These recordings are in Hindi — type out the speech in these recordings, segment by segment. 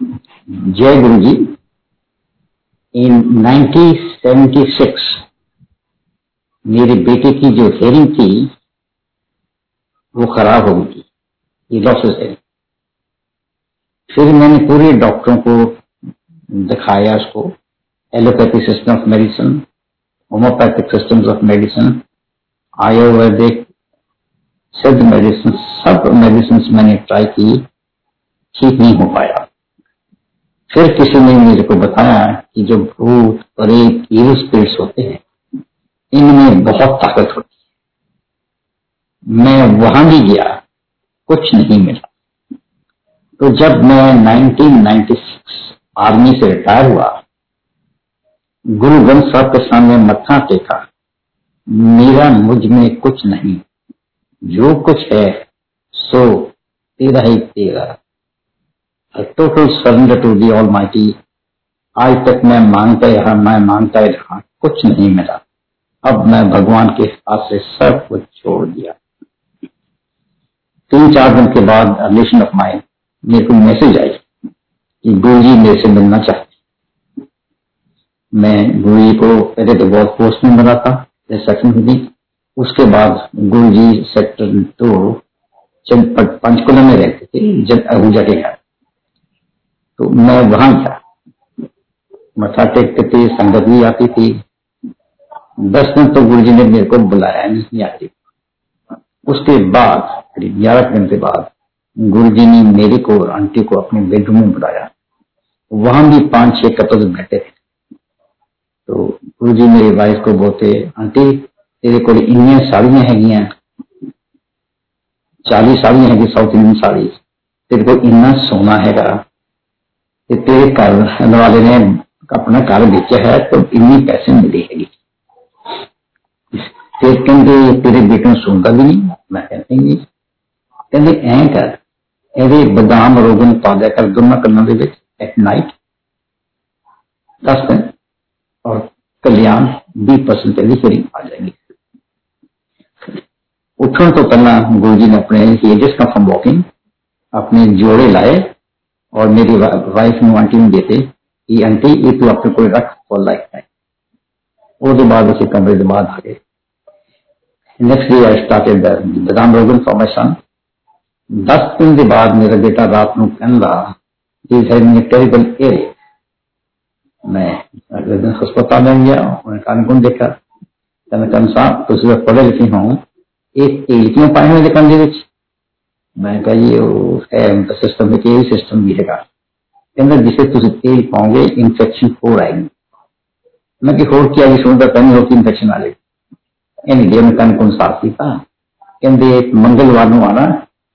जय गुरु जी इन 1976 मेरे बेटे की जो हेयरिंग थी, वो खराब हो गई ये लॉसेस है फिर मैंने पूरे डॉक्टरों को दिखाया उसको। Allopathic system of medicine homeopathic systems of medicine Ayurvedic Siddha medicine सब मेडिसिन मैंने ट्राई की, ठीक नहीं हो पाया। फिर किसी ने मेरे को बताया कि जो भूत प्रेत इविल स्पिरिट्स होते हैं, इनमें बहुत ताकत होती है। मैं वहाँ भी गया, कुछ नहीं मिला। तो जब मैं 1996 आर्मी से रिटायर हुआ, गुरु ग्रंथ साहब के सामने मत्था टेका, मेरा मुझमें कुछ नहीं, जो कुछ है, सो तेरा ही तेरा। Total surrender to the almighty आज तक मैं माँगता रहा, मैं माँगता ही रहा, कुछ नहीं मिला। अब मैं भगवान के हाथ से सब कुछ छोड़ दिया। तीन चार दिन के बाद रिलेशन ऑफ़ माइंड मेरे को मैसेज आई कि गुरु जी मेरे से मिलना चाहते मैं गुरु जी को पहले तो बहुत पोस्ट में मिला था सेकंड हुई उसके बाद गुरु जी सेक्टर टू पंचकुला में रहते थे, जब अहूजा के घर। तो मैं वहाँ था। मथा टेकते थे, संगत भी आती थी। दस दिन तो गुरु जी ने मेरे को बुलाया नहीं आती उसके बाद, करीब ग्यारह दिन के बाद गुरु जी ने मेरे को और आंटी को अपने बेडरूम में बुलाया। वहाँ भी पाँच छह कपल बैठे थे। तो गुरु जी मेरी वाइफ को बोलते, आंटी, तेरे को इन्निया साड़ियाँ है। चालीस साड़ियाँ है साउथ इंडियन साड़ी। तेरे को इन्ना सोना हैगा। कि तेरे घर वाले ने अपना घर बेचा है तो इन्नी पैसे मिले है ਤੇ ਕਹਿੰਦੇ ਤੇਰੇ ਬੇਟੇ ਨੂੰ ਸੁਣਦਾ ਵੀ ਨਹੀਂ ਮੈਂ ਕਹਿੰਦੀ ਨਹੀਂ ਕਹਿੰਦੇ ਐਂ ਕਰ ਇਹਦੇ ਬਦਾਮ ਰੋਗਨ ਪਾ ਦਿਆ ਕਰ ਦੋਨਾਂ ਕੰਨਾਂ ਦੇ ਵਿੱਚ ਐਟ ਨਾਈਟ ਦਸ ਦਿਨ और कल्याण बीस परसेंट तेरी हीरिंग आ जाएगी उठने तो पहला गुरु जी ने अपने एजेस का फ्रॉम वॉकिंग अपने जोड़े लाए और मेरी वाइफ ने auntie में देते कि, आंटी, ये तू अपने को रख फॉर लाइफ टाइम और तो बाद उसे कमरे दिमाग आ गए। नेक्स्ट डे आई स्टार्टेड बदाम रोगन फॉर माई सन दस दिन के बाद मेरा बेटा रात ਨੂੰ ਕਹਿੰਦਾ ਕਿ हैविंग ए टेरिबल एयर मैं, अगले दिन अस्पताल में गया, उन्होंने कान कौन देखा? तो कहने कहने साहब तो ਤੁਸੀਂ पढ़े लिखे हो। एक ਏਜ पाए हैं ਹੋਏ ਕੰਨ ਦੇ ਮੈਂ ਕਿਹਾ ਜੀ ਉਹ ਹੈ ਸਿਸਟਮ ਵਿੱਚ ਇਹ ਸਿਸਟਮ ਵੀ ਹੈਗਾ ਕਹਿੰਦਾ ਜਿਸੇ ਤੁਸੀਂ ਤੇਲ ਪਾਓਗੇ ਇਨਫੈਕਸ਼ਨ ਹੋਰ ਆਏਗੀ ਮੈਂ ਕਿ ਹੋਰ ਕੀ ਆਈ ਸੁਣਦਾ ਪੈਣੀ ਹੋ ਕਿ ਇਨਫੈਕਸ਼ਨ ਆ ਜਾਏਗੀ ਇਹਨੇ ਜੇ ਮੈਂ ਕੰਨ ਕੋਲ ਸਾਫ ਕੀਤਾ ਕਹਿੰਦੇ ਮੰਗਲਵਾਰ ਨੂੰ ਆਣਾ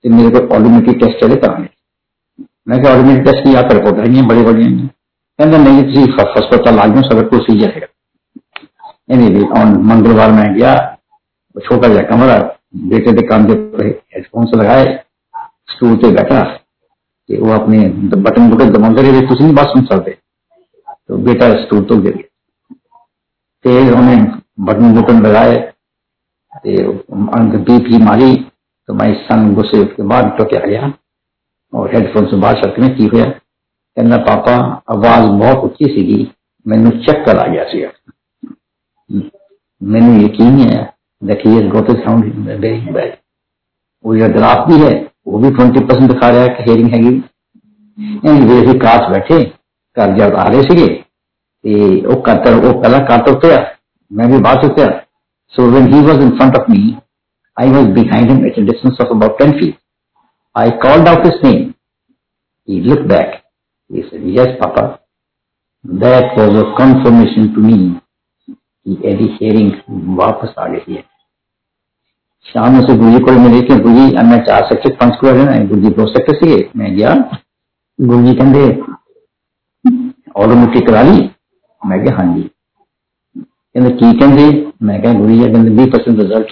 ਤੇ ਮੇਰੇ ਕੋਲ ਆਟੋਮੈਟਿਕ ਟੈਸਟ ਚਲੇ ਕਰਾਂਗੇ ਮੈਂ ਕਿਹਾ ਆਟੋਮੈਟਿਕ ਟੈਸਟ ਕੀ ਆ ਕਰ ਰਿਪੋਰਟ ਹੈ ਬੜੀ ਬੜੀ ਕਹਿੰਦਾ ਨਹੀਂ ਤੁਸੀਂ ਹਸਪਤਾਲ ਆ ਜਾਓ ਸਭ प्रोसीजर है एनीवे ऑन मंगलवार में गया छोटा जहा कमरा बेटे के काम के हेडफोन्स लगाए ਸਟੂਲ ਤੇ ਬੈਠਾ ਤੇ ਉਹ ਆਪਣੇ ਬਟਨ ਬਟਨ ਦਬਾਉਂਦੇ ਰਹੇ ਤੁਸੀਂ ਨਹੀਂ ਬਾਤ ਸੁਣ ਸਕਦੇ तो बेटा स्टूल तो गिर गया फिर उन्हें बटन बुटन लगाए बीप ही मारी तो मैं सन गुस्से के बाद टोके आ गया और हेडफोन से बात शर्त में की हुआ कहना पापा आवाज बहुत उच्ची सी मैनू चक्कर आ गया सी मैनू यकीन है देखिए गोट साउंड वेरी बैड वो जरा भी है वो भी ट्वेंटी परसेंट दिखा रहा है कि हेयरिंग हैगी ਐਨਵੇ ਅਸੀਂ ਕਾਸ ਬੈਠੇ ਘਰ ਜਦ ਆ ਰਹੇ ਸੀਗੇ ਤੇ ਉਹ ਕਾਤਰ ਉਹ ਪਹਿਲਾਂ ਕਾਤਰ ਉਤਰਿਆ ਮੈਂ ਵੀ ਬਾਅਦ ਉਤਰਿਆ so when he was in front of me I was behind him at a distance of about 10 feet I called out his name he looked back he said yes papa that was a confirmation to me कि एडी हेयरिंग वापस आ गई है शाम में गुरुजी कॉलेज में लेके गुरुजी मैं चार सेक्टर पंच को है। गुरुजी दो सेक्टर से मैं गया। गुरुजी कहते ऑटोमेटिक करा ली? मैं क्या हाँ जी। कहते की कहते मैं क्या गुरु जी कहते भी परसेंट रिज़ल्ट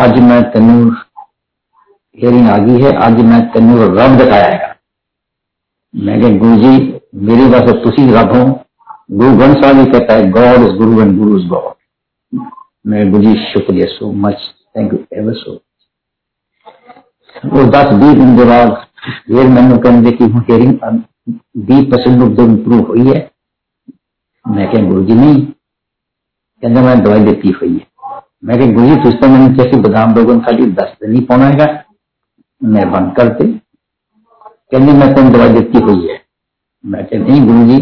अज मैं तेन हेयरिंग आ गई है। अज मैं तेन रब दिखाया है। मैं क्या गुरु जी मेरे वास्ते तुम रब हो। गुरु ग्रंथ साहब भी कहता है, God is guru and guru is God मैं गुरु जी शुक्रिया so much thank you ever so और दस बी दिन के बाद फिर मैंने कहने की हूँ हेरिंग बी परसेंट इंप्रूव हुई है। मैं कह गुरु जी नहीं। कहते मैं दवाई देती हुई है। मैं क्या गुरु जी तुझते मैंने कैसे बदाम रोगन खाली दस दिन ही पौना है? मैं बंद करते। कहने मैं तुम दवाई देती हुई है? मैं कह नहीं गुरु जी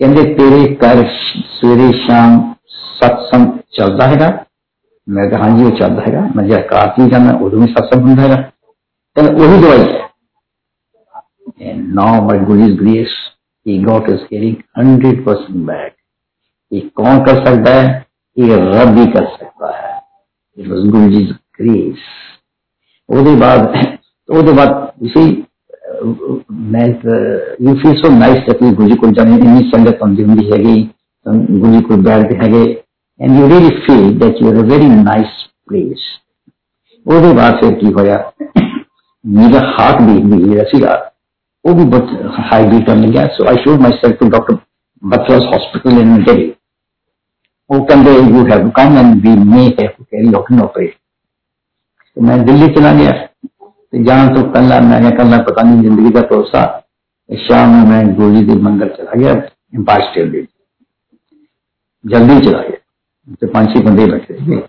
कहते तेरे कर सवेरे शाम सत्संग ਚੱਲਦਾ ਹੈਗਾ ਮੈਂ ਕਿਹਾ ਹਾਂਜੀ ਉਹ ਚੱਲਦਾ ਹੈਗਾ ਮੈਂ ਜੇ ਕਾਰਤੀ ਜਾਣਾ ਉਦੋਂ ਵੀ ਸਤਸੰਗ ਹੁੰਦਾ ਹੈਗਾ ਕਹਿੰਦੇ ਉਹੀ ਦਵਾਈ ਹੈ And now by Guru's grace, he got his hearing 100% back. ये कौन कर सकता है ये रब ही कर सकता है it was Guru ji grace ਉਹਦੇ ਬਾਅਦ ਉਹਦੇ ਬਾਅਦ ਤੁਸੀਂ ਮੈਂ ਯੂ ਫੀਲ ਸੋ ਨਾਈਸ ਕਿ ਗੁਰੂ ਜੀ ਕੋਲ ਜਾਣੇ ਇੰਨੀ ਸੰਗਤ ਹੁੰਦੀ ਹੁੰਦੀ ਹੈਗੀ ਗੁਰੂ ਜੀ ਕੋਲ ਬੈਠਦੇ ਹੈਗੇ and you really feel that you are a very nice place ਉਹਦੇ ਬਾਅਦ ਫਿਰ ਕੀ ਹੋਇਆ ਮੇਰਾ ਹਾਰਟ ਬੀਟ ਵੀ ਜਿਹੜਾ ਸੀਗਾ वो भी बहुत हाई बी करने गया so I showed myself to doctor Butler's hospital in Delhi वो कहते you have come and we may have to carry out an operation तो मैं दिल्ली चला गया तो जान तो कल मैंने कल पता नहीं जिंदगी का भरोसा शाम में मैं गुरु जी के मंदिर चला गया एम्पायर स्टेट दे जल्दी चला गया तो पांच छह बंदे बैठे थे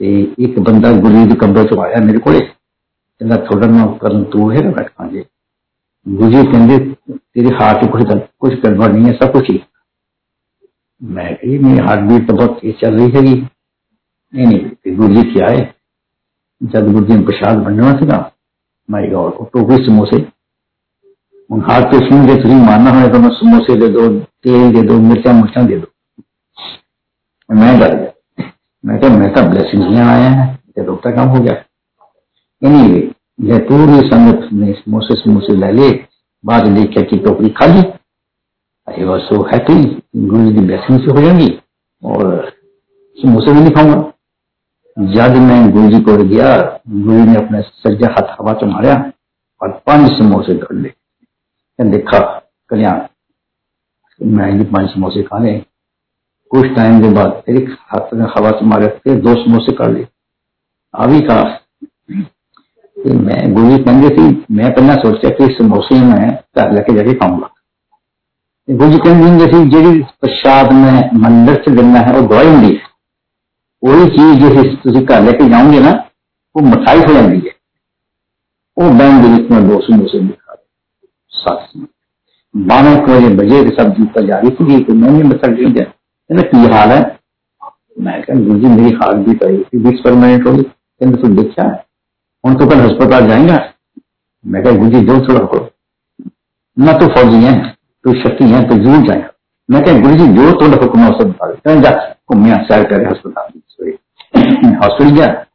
ਤੇ ਇੱਕ ਬੰਦਾ ਗੁਰੂ ਦੇ ਕਮਰੇ ਚ ਆਇਆ ਮੇਰੇ ਕੋਲੇ ਕਹਿੰਦਾ ਤੁਹਾਡਾ ਨਾਮ ਕਰਨ ਤੂੰ ਹੈ ਨਾ ਬੈਠਾ ਜੀ गुरु जी कहते तेरे हार्ट में कुछ कुछ गड़बड़ नहीं है सब कुछ ही मैं कही मेरी हार्ट बीट तो बहुत तेज चल रही हैगी नहीं नहीं गुरु जी क्या है जब गुरु जी ने प्रसाद बनना सीगा माई गॉड टोकरी समोसे उन हाथ पे सुन के तुम मानना है तो मैं समोसे दे दो तेल दे दो मिर्चा मिर्चा दे दो मैं डर गया। मैं क्या मैं तो ब्लेसिंग नहीं आया है ये तो काम हो गया। एनी anyway, यह पूरी संगत ने समोसे समोसे ले लिए बाद लेकर की टोकरी खाली। I was so happy Guru ji blessing से हो जाएँगी और समोसे भी नहीं खाऊँगा जब मैं गुरु जी को गया गुरु ने अपने सज्जा हाथ हवा च मारिया और पाँच समोसे कर ले। देखा कल्याण मैं ये पाँच समोसे खाने कुछ टाइम के बाद फिर हाथ में हवा से मारे फिर दो समोसे कर ले अभी कहा मैं गुरु जी कहते थे, मैं पहला सोचा कि समोसे मैं घर लेके जाके खाऊँगा। गुरु जी कहते थे? जी प्रसाद में, मंदिर च देना है वो दवाई होंगी है। वही चीज़ जो घर लेके जाओगे ना, वो मिठाई हो जाती है। वो बैंक के में दो समोसे भी खा सत बारह बजे बजे सब जूता जा रही थी मैं नहीं बता कहना की हाल है। मैं कह गुरु जी मेरी हार्ट बीट आई थी बीस परमानेंट होगी कहते तू देखा है? हम तो कल अस्पताल जाएँगे? मैं कहा गुरु जी जो थोड़ा करो। न तो फौजी है तो शक्ति है तो ज़रूर जाएगा। मैं कह गुरु जी जो थोड़ा हुक्म है बता दें जा घूमिया सैर करे अस्पताल हॉस्पिटल गया।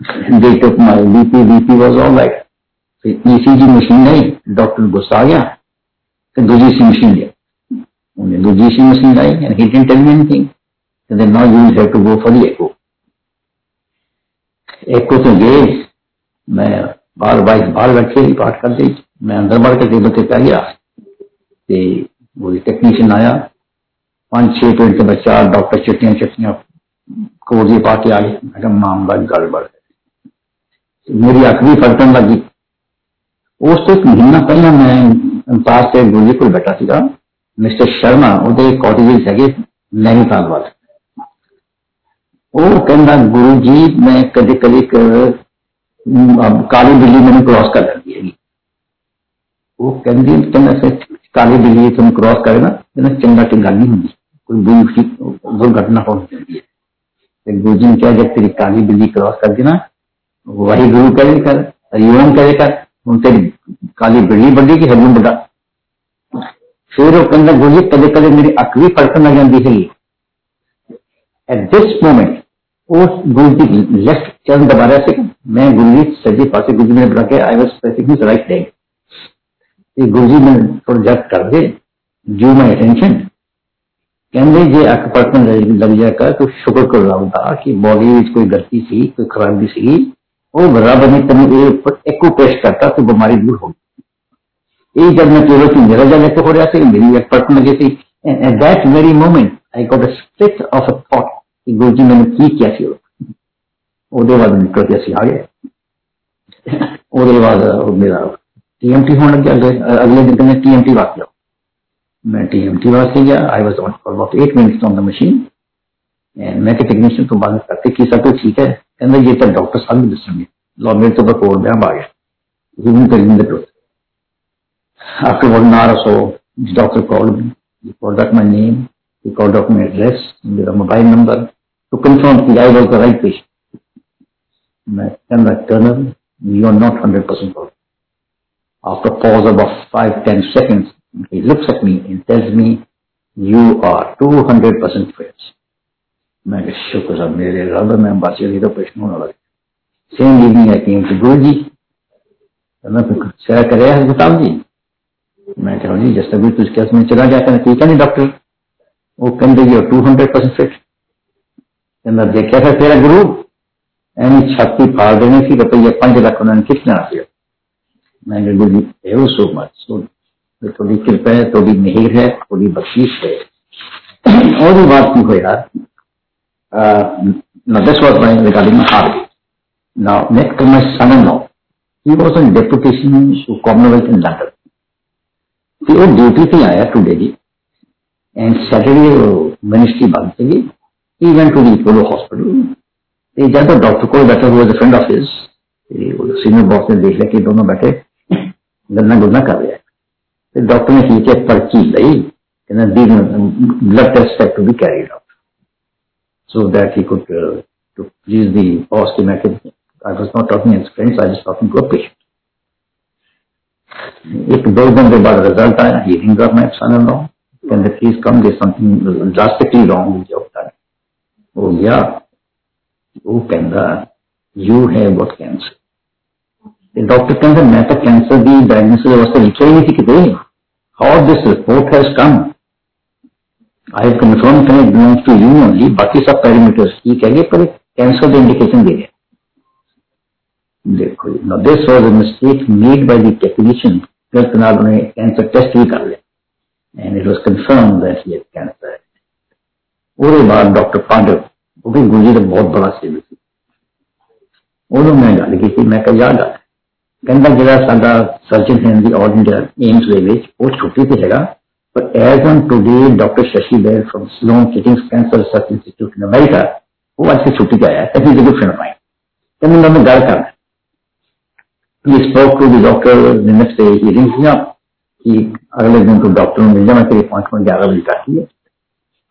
my BP, BP was all right. फिर ECG मशीन आई डॉक्टर गुस्सा आ गया। दूसरी सी मशीन लिया Only the GC machine lying and he didn't tell me anything. So then now you will have to go for the echo. एको तो गए मैं बार बाइक बाहर बैठे ही पाठ कर दी। मैं अंदर बार के टेबल से पा गया ते वो टेक्नीशियन आया। पाँच छह पेड़ के बच्चा डॉक्टर चटनियाँ चटनियाँ कोड़िए पा के आए मैं कहा मामला गड़बड़ है। तो मेरी अख भी फटन लगी। उस तो एक महीना पहला मैं पास से गुरुजी को बैठा सीगा ਮਿਸਟਰ ਸ਼ਰਮਾ ਉਹਦੇ ਕਾਟੇਜਸ ਹੈਗੇ ਨੈਣੀਤਾਲ ਵੱਲ ਉਹ ਕਹਿੰਦਾ ਗੁਰੂ ਜੀ ਮੈਂ ਕਦੇ ਕਦੇ ਕਾਲੀ ਬਿੱਲੀ ਮੈਨੂੰ ਕ੍ਰਾਸ ਕਰ ਲੈਂਦੀ ਹੈਗੀ ਉਹ ਕਹਿੰਦੀ ਕਹਿੰਦਾ ਫਿਰ ਕਾਲੀ ਬਿੱਲੀ ਤੁਹਾਨੂੰ ਕ੍ਰਾਸ ਕਰੇ ਨਾ ਕਹਿੰਦਾ ਚੰਗਾ ਚੰਗਾ ਨਹੀਂ ਹੁੰਦੀ ਕੋਈ ਬੁਰੀ ਦੁਰਘਟਨਾ ਹੋ ਜਾਂਦੀ ਹੈ ਤੇ ਗੁਰੂ ਜੀ ਨੇ ਕਿਹਾ ਜਦ ਤੇਰੀ ਕਾਲੀ ਬਿੱਲੀ ਕ੍ਰਾਸ ਕਰ ਦੇਣਾ वही गुरु करे कर हरिओम करे कर ਹੁਣ ਤੇਰੀ ਕਾਲੀ ਬਿੱਲੀ ਵੱਡੀ ਕਿ ਹਜੂਮ ਵੱਡਾ Shurupanda Guruji पदे पदे मेरी अकवी पर्सन लग जाती है एट दिस मोमेंट उस गुरु जी लेफ़्ट चरण दबा रहा सेकंड मैं गुरु जी सजी पासे, गुरु जी मैंने बुला के I was pressing right leg Guru ji मैं थोड़ा जज कर दे ड्यू माई अटेंशन कहते जे अक पर्सन लग जाएगा तो शुक्र करो रब का कि बॉडी में कोई गलती सी कोई खराबी सी रब ने तेन ऊपर पेश करता तो बीमारी दूर होगी એ judgment we were to Nirajal Ekohoryasi, maybe at Patnagasi. And at that very moment, I got a split of a thought. कि गुरु मैंने की क्या सी ओदे बाद मैं निकल गया सी आ गया ओदे बाद मेरा टीएमटी होने लग गया अगले दिन मैं टीएमटी वास्ते मैं टीएमटी गया I was on for about eight minutes on the machine and मैं के टेक्नीशियन तो बात करते कि सब कुछ ठीक है कहना ये तो डॉक्टर साहब भी दिसेंगे लॉ मेरे तो कोड में आ गया ह्यूमन करीन the truth. After one hour or so, the doctor called me. He called out my name. He called out my address, the mobile number to confirm that I was the right patient. मैं कहना colonel you are not 100% perfect. After a pause of about 5-10 seconds, he looks at me and tells me, you are 200% fit. मैं शुक्र साहब मेरे रब मैं बच गई तो पेशेंट होने लगे same evening I came to Guru ji मैं सेवा कर रहा अस्पताल जी मैं रहा जी जैसा भी तुझ केस में चला गया ठीक है नहीं डॉक्टर वो कहते जी टू हंड्रेड परसेंट फिट कहना देखा था तेरा गुरु एनी छाती फाड़ देनी थी रुपये पाँच लाख उन्होंने कितना गया मैंने गुरु जी एवो सो मच सो थोड़ी कृपा है थोड़ी मेहर है थोड़ी बख्शीश है। और भी बात नहीं हो यार। now this was my regarding my heart. Now next to my son-in-law, he was on deputation to Commonwealth. कि वो ड्यूटी पे आया टुडे जी एंड सैटरडे मिनिस्ट्री बंद से ही वेंट टू पोलो हॉस्पिटल ये तो डॉक्टर को बैठा हुआ friend of his senior boss ने देख लिया कि दोनों बैठे गन्ना गुन्ना कर रहे हैं। फिर डॉक्टर ने खींचे पर्ची लई blood test had to be carry out so that he could to please the boss की, मैं I was not talking his friends I was talking to a patient If those then about the result I he hangs up my son in law, when the case comes, there's something drastically wrong with your time. Oh yeah, वो कहता यू है वॉट कैंसर डॉक्टर कहते मैं तो कैंसर की डायग्नोसिस वास्ते लिखी ही नहीं थी कि they how this report has come I confirm belongs to you only बाकी सब पैरामीटर्स ये कह गए पर कैंसर द इंडिकेशन दे गया देखो no this was a mistake made by the technician गलत नाल उन्हें कैंसर टेस्ट भी कर लिया and it was confirm that he had cancer ਉਹਦੇ ਬਾਅਦ ਡਾਕਟਰ ਪਾਂਡਵ ਉਹ ਵੀ ਗੁਰੂ ਜੀ ਦਾ ਬਹੁਤ ਬੜਾ ਸੇਵਕ ਸੀ ਉਹਨੂੰ ਮੈਂ ਗੱਲ ਕੀਤੀ ਮੈਂ ਕਿਹਾ ਯਾਦ ਆ ਕਹਿੰਦਾ ਜਿਹੜਾ ਸਾਡਾ ਸਰਜਨ ਹੈ ਦੀ ਆਲ ਇੰਡੀਆ ਏਮਸ ਦੇ ਵਿੱਚ ਉਹ ਛੁੱਟੀ ਤੇ ਹੈਗਾ But as on today, Dr. Shashi Bair from Sloan Kettings Cancer Research Institute in America, वो आज से छुट्टी पे आया है is good friend of mine तो we spoke to the doctor the next day, he reached up, he अगले दिन तो डॉक्टरों ने मिर्जा के अपॉइंटमेंट ग्यारह बजे का की है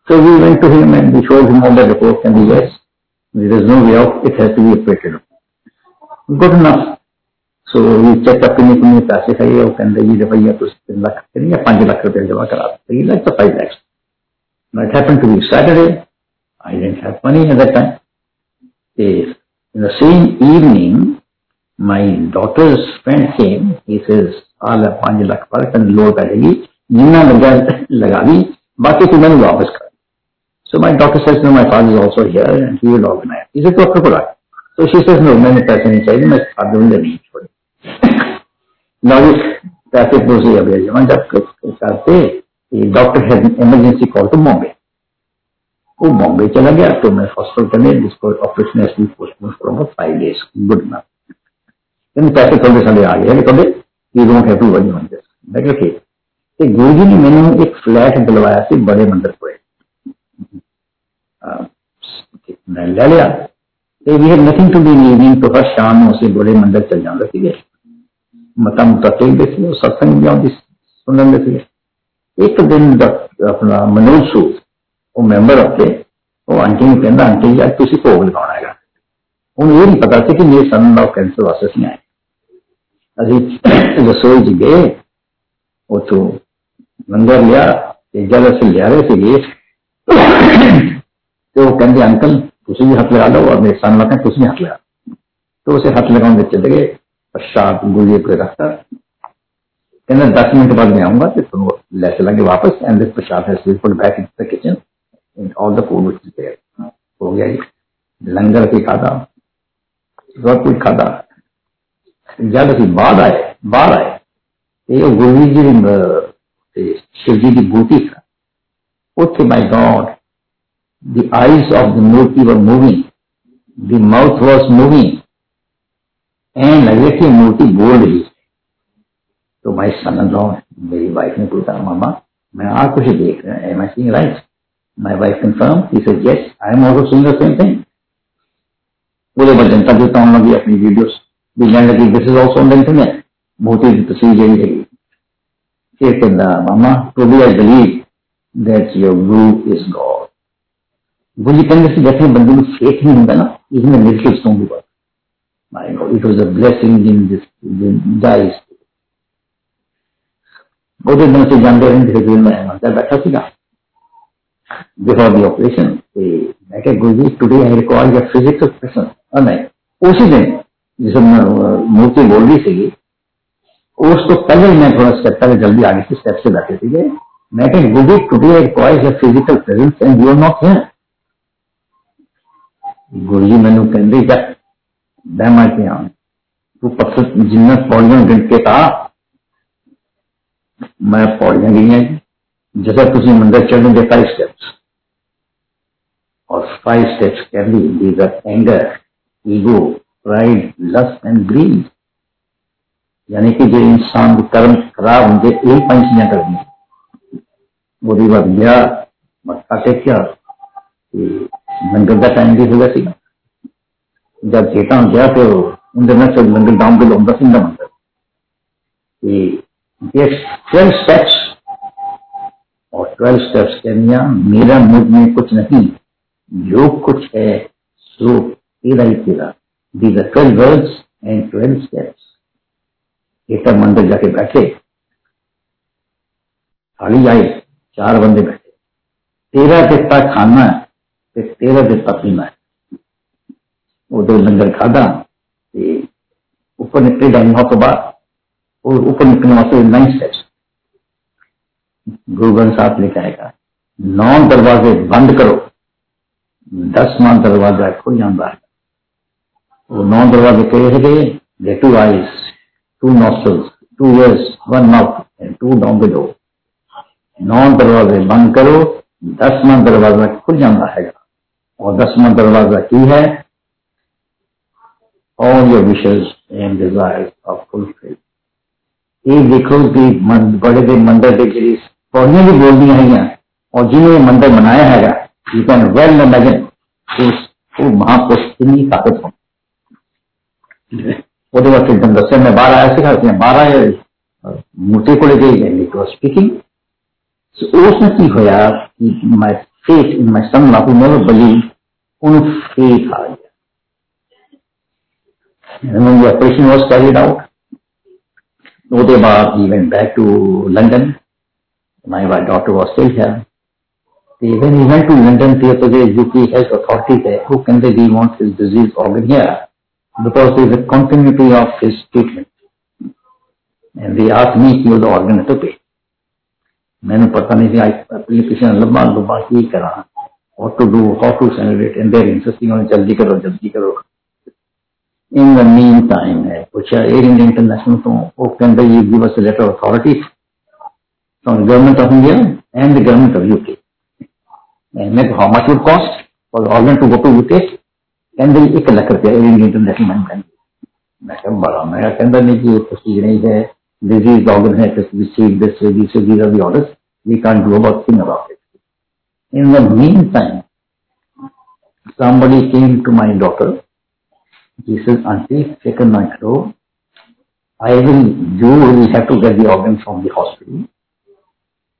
so we went to him and we showed him all the report can be yes there is no way of it has to be operated good enough so we check up करने के लिए पैसे चाहिए और कहने लगी भैया तो तीन लाख करेंगे पांच लाख रुपए जमा करा थ्री लाख तो five lakhs it happen to be Saturday I didn't have money at that time in the same evening my daughter's friend came. He says, "आला पाँच लाख पर लोड पड़ेगी जितना लगा लगा दी बाकी तो मैंने वापस कर So my daughter says, no, my father is also here and he will organize. He said, doctor रख So she says, no, मैंने पैसे नहीं चाहिए मैं फादर नहीं छोड़े. लॉजिक पैसे दूसरी अब जमा जब करते doctor had emergency call to Bombay वो बॉम्बे चला गया तो मैं हॉस्पिटल करने जिसको operation एसली postpone for five days good ना then the pastor told me Sunday, ah, you told it, you don't have to worry on this. Like, okay. तो गुरु जी ने मैंने एक फ्लैट दिलवाया से बड़े मंदिर को मैं ले लिया। तो we had nothing to be evening तो हर शाम में उसे बड़े मंदिर चल जाऊँगा ठीक है मता मुता तेल टेकते थे सत्संग भी सुन लेते थे। एक दिन अपना मनोज सूद वो मैंबर होके वो आंटी ने कहना आंटी यार तुम भोग लगाना है। ਉਹਨੂੰ ਇਹ ਨਹੀਂ ਪਤਾ ਸੀ ਕਿ ਮੇਰੇ ਸਨ ਦਾ ਕੈਂਸਰ ਵਾਸਤੇ ਨਹੀਂ ਆਏ ਅਸੀਂ ਰਸੋਈ ਚ ਗਏ ਉਥੋਂ ਲੰਗਰ ਲਿਆ ਤੇ ਜਦ ਅਸੀਂ ਲਿਆ ਰਹੇ ਸੀਗੇ ਤੇ ਉਹ ਕਹਿੰਦੇ ਅੰਕਲ ਤੁਸੀਂ ਵੀ ਹੱਥ ਲਗਾ ਲਓ ਔਰ ਮੇਰੇ ਸਨ ਲਗਾ ਤੁਸੀਂ ਹੱਥ ਲਗਾ तो उसे हाथ लगाने में चले गए पश्चात गुरुजी को रखता कहना दस मिनट बाद मैं आऊंगा तो तुम ले चलेंगे वापस and this prasad has been put back in the kitchen in all the food which is there हो गया जी लंगर भी खादा सब कुछ ਖਾਦਾ ਜਦ ਅਸੀਂ ਬਾਹਰ ਆਏ ਬਾਹਰ ਆਏ ਇਹ ਗੁਰਵੀਰ ਜੀ ਦੀ ਸ਼ਿਵਜੀ ਦੀ ਬੂਟੀ ਸੀ ਉੱਥੇ my God the eyes of the murti were moving, the mouth was moving, and everything murti बोल रही तो माई सन इन लॉ मेरी वाइफ ने पूछा मामा मैं आप कुछ देख रहा am I seeing right my wife confirm is yes I am also seeing the same thing बोले मैं जनता को काम लगी अपनी वीडियोस डिज़ाइन लगी this is also on the internet बहुत ही तस्वीर यही है ये कहना मामा Tobey I believe that your guru is God Guru ji कहने से जैसे बंदे में फेथ नहीं होता ना इसमें नेगेटिव स्ट्रॉन्ग हुआ My God, it was a blessing in this in dice. बहुत दिन से जानते हैं धीरे धीरे मैं अंदर बैठा सीखा। बिफोर द ऑपरेशन मैं Guru ji today I record the physics of उसी दिन मूर्ति बोल रही थी, उसको पहले मैं थोड़ा स्टेप पहले जल्दी आगे स्टेप से थे मैं Guru ji I physical presence and you are not here Guru ji जा तू पत्थर जिन्ना पौड़ियों के मैं पौड़ियाँ गिरिया जैसा तुम मंदिर चढ़ने के कई steps or five steps can be. These are anger, ego, pride, lust and greed. यानी कि जो इंसान के कर्म खराब होंगे यही चीज़ें करनी वो भी बात गया मक्का से क्या मंगल का टाइम भी होगा सी जब खेता गया तो उनके मैं सब मंगल डाउन के लोग दस इंदा मंदिर ट्वेल्व स्टेप्स और ट्वेल्व स्टेप्स कहनिया मेरा मुझमें कुछ नहीं जो कुछ है, सो तेरा ही तेरा these are twelve words and twelve steps ये सब मंदिर जाके बैठे। खाली आए चार बंदे बैठे। तेरा किस्सा खाना है ते तेरा किस्सा पीना है। वो दो लंगर खादा ते ऊपर निकले डाइना तो बाद, और ऊपर निकलने वास्ते नाइन स्टेप्स गुरु ग्रंथ साहब लिखा है नौ दरवाजे बंद करो। दसवां दरवाजा खुल जाता है वो नौ दरवाजे कहे थे they two eyes two nostrils two ears one mouth and two down below नौ दरवाजे बंद करो दसवां दरवाजा खुल जाता है और दसवां दरवाजा की है all your wishes and desires are fulfilled. ਇਹ ਦੇਖੋ ਕਿ ਬੜੇ ਦੇ ਮੰਦਰ ਦੇ ਜਿਹੜੀ ਪੌੜੀਆਂ ਵੀ ਬੋਲਦੀਆਂ ਹੈਗੀਆਂ ਔਰ ਜਿਹਨੇ ਇਹ ਮੰਦਰ ਬਣਾਇਆ ਹੈਗਾ You can well imagine those two महापुरुष कितनी ताकत हों Whatever treatment, the same में बारह ऐसे का उसने बारह मूर्ति को ले गई and it was speaking. So उसमें की होया कि my faith in my son who never believed उन faith आ गया. And when the operation was carried out, Odeba, he went back to London. My daughter was still here. Went to London, a UK health authority there. Who can they be want his disease organ here? Because there is a continuity of his treatment. And they asked me to the organ to pay. मैंने पता नहीं थी एप्लीकेशन लंबा लंबा की करा to do, how to send it, and they're insisting on जल्दी करो जल्दी करो in the meantime, which are Air India International from Oakland, you give us a letter of authority from the government of India and the government of UK. And how much would cost for the organ to go to UK? And then एक लख रुपया एयर इंडिया इंटरनेशनल बैंक मैं क्या बड़ा मैं कहता नहीं कि प्रोसीजर नहीं है disease organ है to receive this these these are the orders we can't do about thing about it in the meantime somebody came to my daughter he says, Auntie, take a micro. I will, you will have to get the organ from the hospital.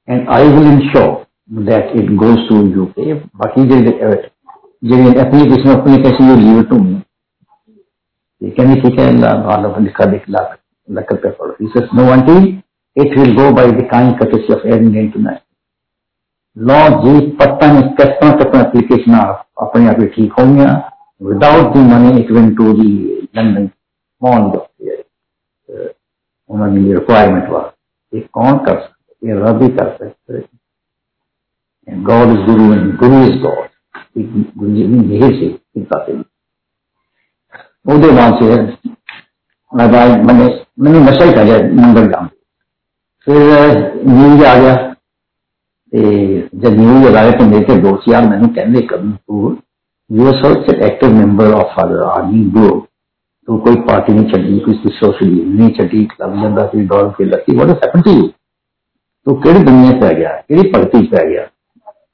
And I will ensure that it goes to UK. बाकी जो एप्लीकेशन अपनी कैसे यू लीव टू मी ये कहने ठीक है वालों को लिखा दिख लाख लख रुपया पड़ो he says no auntie it will go by the kind courtesy of Air India International law जी पता नहीं कितना कितना एप्लीकेशन अपने आप ही ठीक without the money it went to the London bond of the उन्होंने ये रिक्वायरमेंट हुआ ये कौन कर सकते ये रब ही कर सकते God is Guru and Guru is God Guru ji ने यही से कृपा से ਉਹਦੇ ਬਾਅਦ ਸੇ ਮੈਂ मैंने मैंने नशा ही कर मंगल जाम फिर न्यूज आ गया ਤੇ ਜਦ ਨਿਊਜ਼ ਆਇਆ ਤਾਂ ਮੇਰੇ ਤੇ ਦੋਸਤ ਯਾਰ ਮੈਨੂੰ ਕਹਿੰਦੇ ਕਰਨ ਤੂੰ you are such an active member of our army group तो कोई पार्टी नहीं छड़ी कोई सोशल नहीं छड़ी क्लब जाता सी दौड़ खेलता see what happen to you तो केड़ी दुनिया पै गया केड़ी भगती पै गया ਕਹਿੰਦਾ ਪਹਿਲਾਂ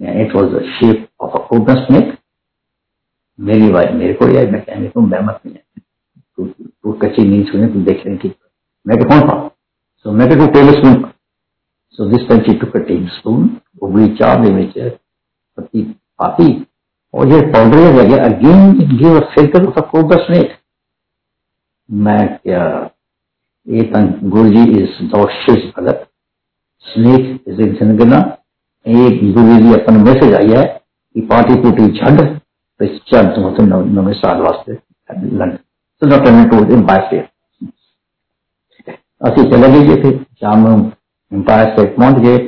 it was the shape of a crocus neck. मेरी वाइफ मेरे को या मैं कहने को मैं मत नहीं तू कच्ची नींद सुने तू देख रहे की मैं तो कौन था? सो मैं तो टेबल स्पून सो दिस पंची टू का टेबल स्पून उबली चाह दे विच पत्ती पाती, और ये पाउडर लग गया। Again give a filter of a crocus neck मैं, क्या ये गुरु ji is dot शिज Bhagat snake is in जनगणना एक गुरु जी अपन मैसेज आई है कि पार्टी पुटी छंड तो तुम तो नवे साल वास्ते लंड तो बाय स्टेट असि चले गए शाम एम्पायर स्टेट पहुँच गए।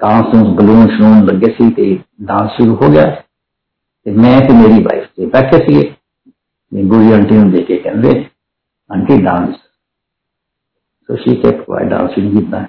डांस बलून शलून लगे सी, तो ते डांस शुरू हो गया। ते मैं ते मेरी वाइफ ते बैठे गुरु जी आंटी ने देखे aunty dance so she kept quite dancing जितना है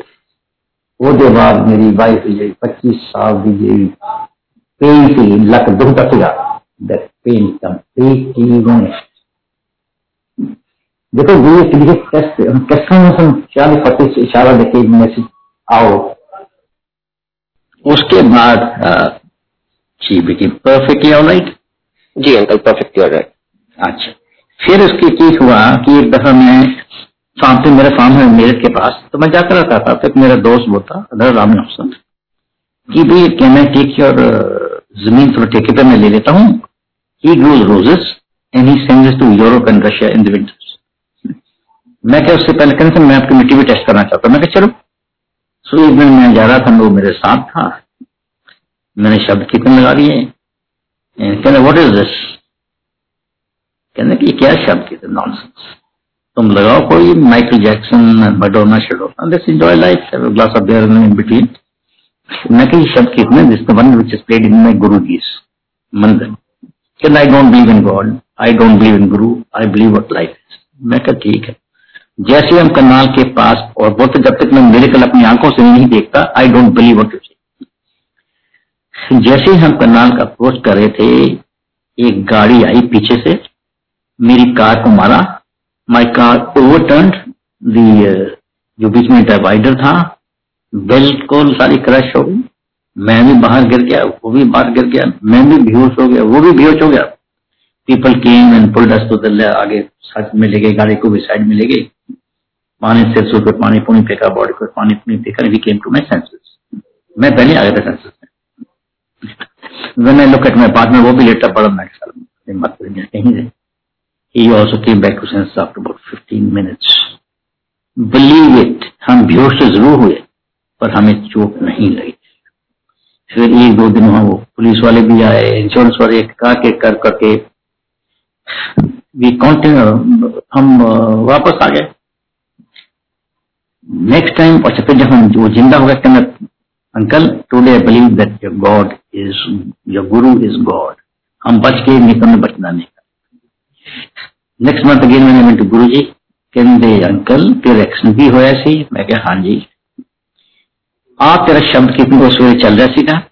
ਉਹਦੇ ਬਾਅਦ ਮੇਰੀ ਵਾਈਫ ਜਿਹੜੀ 25 ਸਾਲ ਦੀ ਜਿਹੜੀ ਪੇਨ ਸੀ ਲੱਕ ਦੁਖਦਾ ਸੀਗਾ that pain completely vanished. देखो गुरु के लिए टेस्ट कैसे हम चार पति से इशारा देखे मैसेज आओ उसके बाद she became perfectly alright ji uncle perfectly alright अच्छा फिर उसकी ठीक हुआ कि एक दफा मैं शाम से मेरा काम है मेरठ के पास। तो मैं जाकर रहता था तो मेरा दोस्त वो था, अदर राम अफसर कि भाई कैन आई टेक योर ज़मीन थोड़ा ठेके पे मैं ले लेता हूँ। He grows roses and he sends to Europe and Russia in the winters मैं क्या उससे पहले कहने से मैं आपकी मिट्टी भी टेस्ट करना चाहता हूँ। मैं क्या चलो। सो एक दिन मैं जा रहा था, वो मेरे साथ था। मैंने शब्द कितने लगा दिए। कहने व्हाट इज़ दिस कहने की क्या शब्द कितने नॉनसेंस तुम लगाओ, कोई Michael Jackson Madonna शेडोना let's enjoy life have a glass of beer in between कही शब्द कितने this the one which is played in my guru जीस मंदिर can I don't believe in God I don't believe in guru I believe what life is मैं कहा, ठीक है। जैसे हम कनाल के पास और बोलते जब तक मैं मेरे कल अपनी आँखों से नहीं देखता I don't believe what you जैसे हम कनाल का अप्रोच कर रहे थे, एक गाड़ी आई पीछे से, मेरी कार को मारा माई कार ओवरटर्न दी जो बीच में डिवाइडर था बिल्कुल सारी क्रश हो गई। मैं भी बाहर गिर गया, वो भी बाहर गिर गया, मैं भी बेहोश हो गया, वो भी बेहोश हो गया। People came and pulled us to the आगे साइड में ले गए, गाड़ी को भी साइड में ले गए। पानी सिर सुर पर पानी पुनी फेंका बॉडी पर पानी पुनी फेंका we came to my senses मैं पहले आ गया था सेंसेस में। When I look at my partner, वो भी लेटा पड़ा, मैं मत कहीं से He also came back to senses after about 15 minutes. Believe it, हम बेहोश तो ज़रूर हुए पर हमें चोट नहीं लगी। फिर एक दो दिन वहाँ वो पुलिस वाले भी आए इंश्योरेंस वाले कहा के कर करके वी कंटिन्यू हम वापस आ गए। नेक्स्ट टाइम अच्छा फिर जब हम वो ज़िंदा हो गए कहना uncle today I believe that your god is your guru is god हम बच के निकलने बचना नहीं। नेक्स्ट मंथ अगेन मैंने मिंटू गुरु जी कहते अंकल, तेरे एक्शन भी होया सी? मैं क्या हाँ जी। आ तेरा शब्द कितने वे चल रहा सी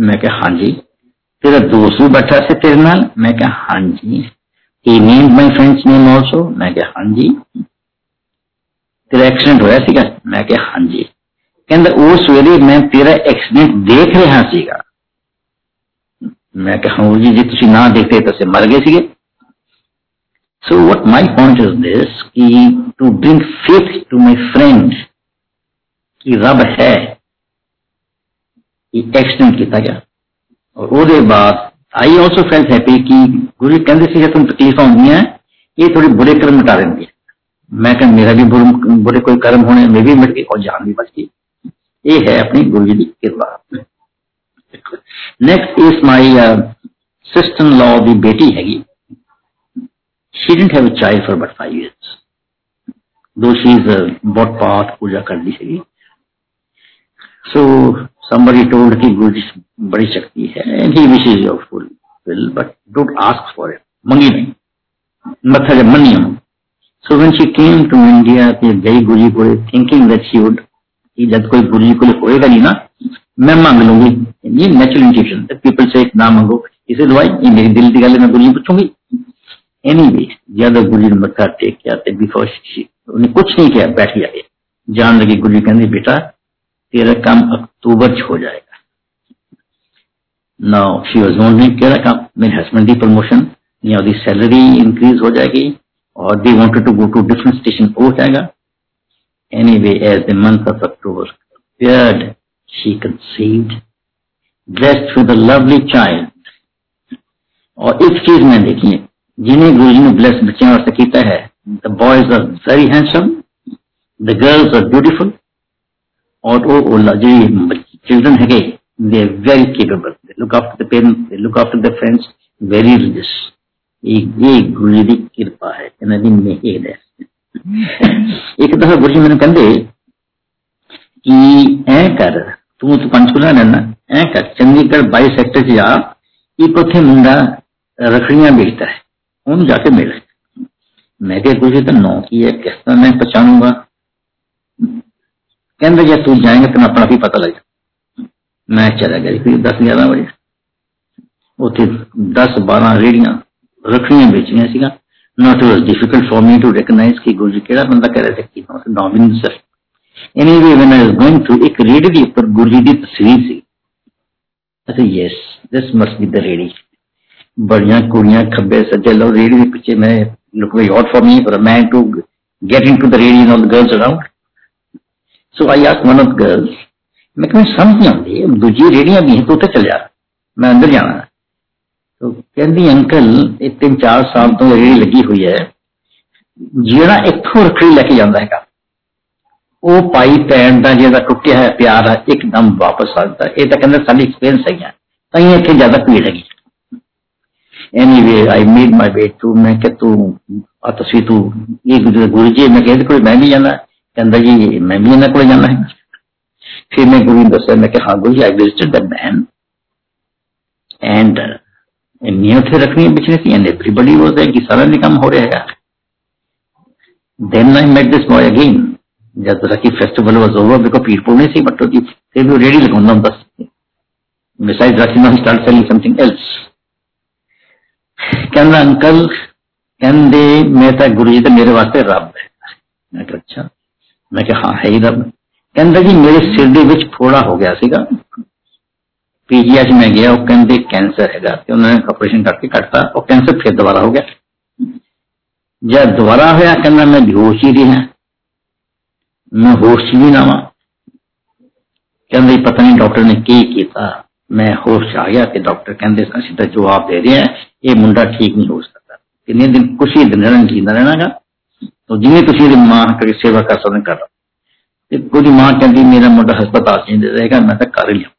मैं क्या हाँ जी। तेरा दोस्त भी बैठा से तेरे नाल? मैं क्या हाँ जी। He named my friend's name also? मैं क्या हाँ जी। तेरा एक्सीडेंट होया सीगा मैं क्या हाँ जी। कहता उस वेले मैं तेरा एक्सीडेंट देख रहा सीगा मैं क्या हाँ जी जी तुम ना देखते तो मर गए सीगे। So what my point is this कि to bring faith to my friend कि रब है एक्सीडेंट किया गया और ਉਹਦੇ ਬਾਅਦ आई ऑल्सो फेल्ट हैप्पी कि गुरु कहते ਸੀ ਜੇ ਤੁਹਾਨੂੰ ਤਕਲੀਫਾਂ ਹੁੰਦੀਆਂ ਇਹ ਥੋੜੇ ਬੁਰੇ ਕਰਮ ਮਿਟਾ ਦਿੰਦੀ ਹੈ ਮੈਂ ਕਹਿੰਦਾ ਮੇਰਾ ਵੀ ਬੁਰੇ ਕੋਈ ਕਰਮ ਹੋਣੇ ਮੈਂ ਵੀ ਮਿਟ ਗਏ और जान भी बच गई ਇਹ ਹੈ ਆਪਣੀ ਗੁਰੂ ਜੀ ਦੀ ਕਿਰਪਾ ਨੈਕਸਟ ਇਸ ਮਾਈ ਸਿਸਟਰ ਇਨ ਲਾਅ ਦੀ ਬੇਟੀ ਹੈਗੀ she didn't have a child for about five years though she is a बहुत पाठ पूजा कर दी हैगी so somebody told कि गुरु जी बड़ी शक्ति है and he wishes your full will but don't ask for it मंगी नहीं मत्था जब मनी हम so when she came to India फिर गई गुरु जी को thinking that she would कि जब कोई गुरु जी को होएगा नहीं ना मैं मांग लूंगी ये नेचुरल इंट्यूशन पीपल से ना मांगो इसे दवाई ये मेरी दिल की गल मैं गुरु जी पूछूंगी एनीवे ज़्यादा गुरु जी ने मत्था टेक किया ते बिफोर उन्हें कुछ नहीं किया, बैठ गया जान लगी गुरु जी कहते बेटा, तेरा काम अक्टूबर हो जाएगा। नाउ शी वाज वॉन्डिंग तेरा काम। मेरे हस्बैंड की प्रमोशन या उसकी सैलरी इंक्रीज हो जाएगी और they wanted to go to different station हो जाएगा। Anyway as the month of October appeared, she conceived blessed with a lovely child और इस चीज़ में देखिए जिन्हें गुरु जी ने ब्लेस blessed वास्ते किया है the boys are very handsome the girls are beautiful. और वो जी चिल्ड्रन है they are very capable they look after the parents they look after the friends very religious ये गुरु जी की कृपा है इन्होंने में ये है एक दफ़ा गुरु जी मैंने कहते कि, ऐ कर, तू तो पंचकुला रहना, ऐ कर, चंडीगढ़ बाई सेक्टर से जा एक उथे मुंडा रखड़ियाँ बेचता है। उन जाके मिल मैं क्या कुछ तो नौ की है किस तरह मैं पहचानूँगा कहते जब तू जाएँगे तो अपना भी पता लग मैं चला गया फिर दस ग्यारह बजे उथे दस बारह रेड़ियाँ रखड़ियाँ बेचियाँ सीगा not was difficult for me to recognise कि गुरु जी केड़ा बंदा कह रहे थे कि नौ बिंदु sir anyway when I was going through एक रेड़ी के ऊपर गुरु जी की तस्वीर सी अच्छा yes this must be the ready बड़िया कुड़ियां खब्बे सज्जे लो रेडी के पीछे मैं look very odd for me for a man to get into the radio and all the girls around. So I asked one of the girls, मैं कहा समझ नहीं आती दूजी रेडियां भी हैं तो चल जा मैं अंदर जाना तो कहती अंकल ਇਹ ਤਿੰਨ ਚਾਰ ਸਾਲ ਤੋਂ ਰੇੜੀ ਲੱਗੀ ਹੋਈ ਹੈ ਜਿਹੜਾ ਇੱਥੋਂ ਰੱਖੜੀ ਲੈ ਕੇ ਜਾਂਦਾ ਹੈਗਾ ਉਹ ਭਾਈ ਭੈਣ ਦਾ ਜਿਹੜਾ ਟੁੱਟਿਆ ਹੈ ਪਿਆਰ ਹੈ ਇੱਕਦਮ ਵਾਪਸ ਆ ਜਾਂਦਾ ਇਹ ਤਾਂ ਕਹਿੰਦਾ ਸਾਡੀ ਐਕਸਪੀਰੀਅੰਸ ਹੈ ਤਾਂ ਇਹ ਇੱਥੇ ਜ਼ਿਆਦਾ ਭੀੜ ਹੈਗੀ anyway I made my bed to मैं कि तू आ तस्वीर तू ये गुरु जी मैं कहते कोई मैं भी जाना कहता जी मैं भी इन्होंने को जाना है फिर मैं गुरु दस मैं हाँ Guru ji I visited the man and नीयत उठे रखनी है बिछने की एंड एवरीबडी वो देयर कि सारा निकम हो रहा है then I met this boy again जब तक फेस्टिवल वॉज़ ओवर बिकॉज़ पीर पुणे से बट होती। फिर भी रेडी लगूँगा बस बिसाइड राशि now start selling something else ਕਹਿੰਦਾ ਅੰਕਲ ਕਹਿੰਦੇ ਮੈਂ ਤਾਂ ਗੁਰੂ ਜੀ ਤੇ ਮੇਰੇ ਵਾਸਤੇ ਰੱਬ ਹੈ ਮੈਂ ਕਿਹਾ ਅੱਛਾ ਮੈਂ ਕਿਹਾ ਹਾਂ ਹੈ ਹੀ ਰੱਬ ਕਹਿੰਦਾ ਜੀ ਮੇਰੇ ਸਿਰ ਦੇ ਵਿੱਚ ਫੋੜਾ ਹੋ ਗਿਆ ਸੀਗਾ ਪੀਜੀਆ ਚ ਮੈਂ ਗਿਆ ਉਹ ਕਹਿੰਦੇ ਕੈਂਸਰ ਹੈਗਾ ਤੇ ਉਹਨਾਂ ਨੇ ਆਪਰੇਸ਼ਨ ਕਰਕੇ ਕੱਟਤਾ ਉਹ ਕੈਂਸਰ ਫਿਰ ਦੁਬਾਰਾ ਹੋ ਗਿਆ ਜਦ ਦੁਬਾਰਾ ਹੋਇਆ ਕਹਿੰਦਾ ਮੈਂ ਬੇਹੋਸ਼ ਹੀ ਰਿਹਾ ਮੈਂ ਹੋਸ਼ ਵੀ ਨਾ ਵਾਂ ਕਹਿੰਦੇ ਪਤਾ ਨਹੀਂ ਡਾਕਟਰ ਨੇ ਕੀ ਕੀਤਾ ਮੈਂ ਹੋਸ਼ ਆ ਗਿਆ ਤੇ ਡਾਕਟਰ ਕਹਿੰਦੇ ਅਸੀਂ ਤਾਂ ਜਵਾਬ ਦੇ ਰਹੇ ਹਾਂ ਇਹ ਮੁੰਡਾ ਠੀਕ ਨਹੀਂ ਹੋ ਸਕਦਾ ਕਿੰਨੇ ਦਿਨ ਕੁਛ ਹੀ ਦਿਨ ਰਹਿਣਾ ਜੀਂਦਾ ਰਹਿਣਾਗਾ ਤਾਂ ਜਿਵੇਂ ਤੁਸੀਂ ਇਹਦੀ ਮਾਂ ਕਰੀ ਸੇਵਾ ਕਰ ਸਕਦੇ ਕਰ ਤੇ ਉਹਦੀ ਮਾਂ ਕਹਿੰਦੀ ਮੇਰਾ ਮੁੰਡਾ ਹਸਪਤਾਲ ਚ ਰਹੇਗਾ ਮੈਂ ਤਾਂ ਕਰ ਹੀ ਲਿਆ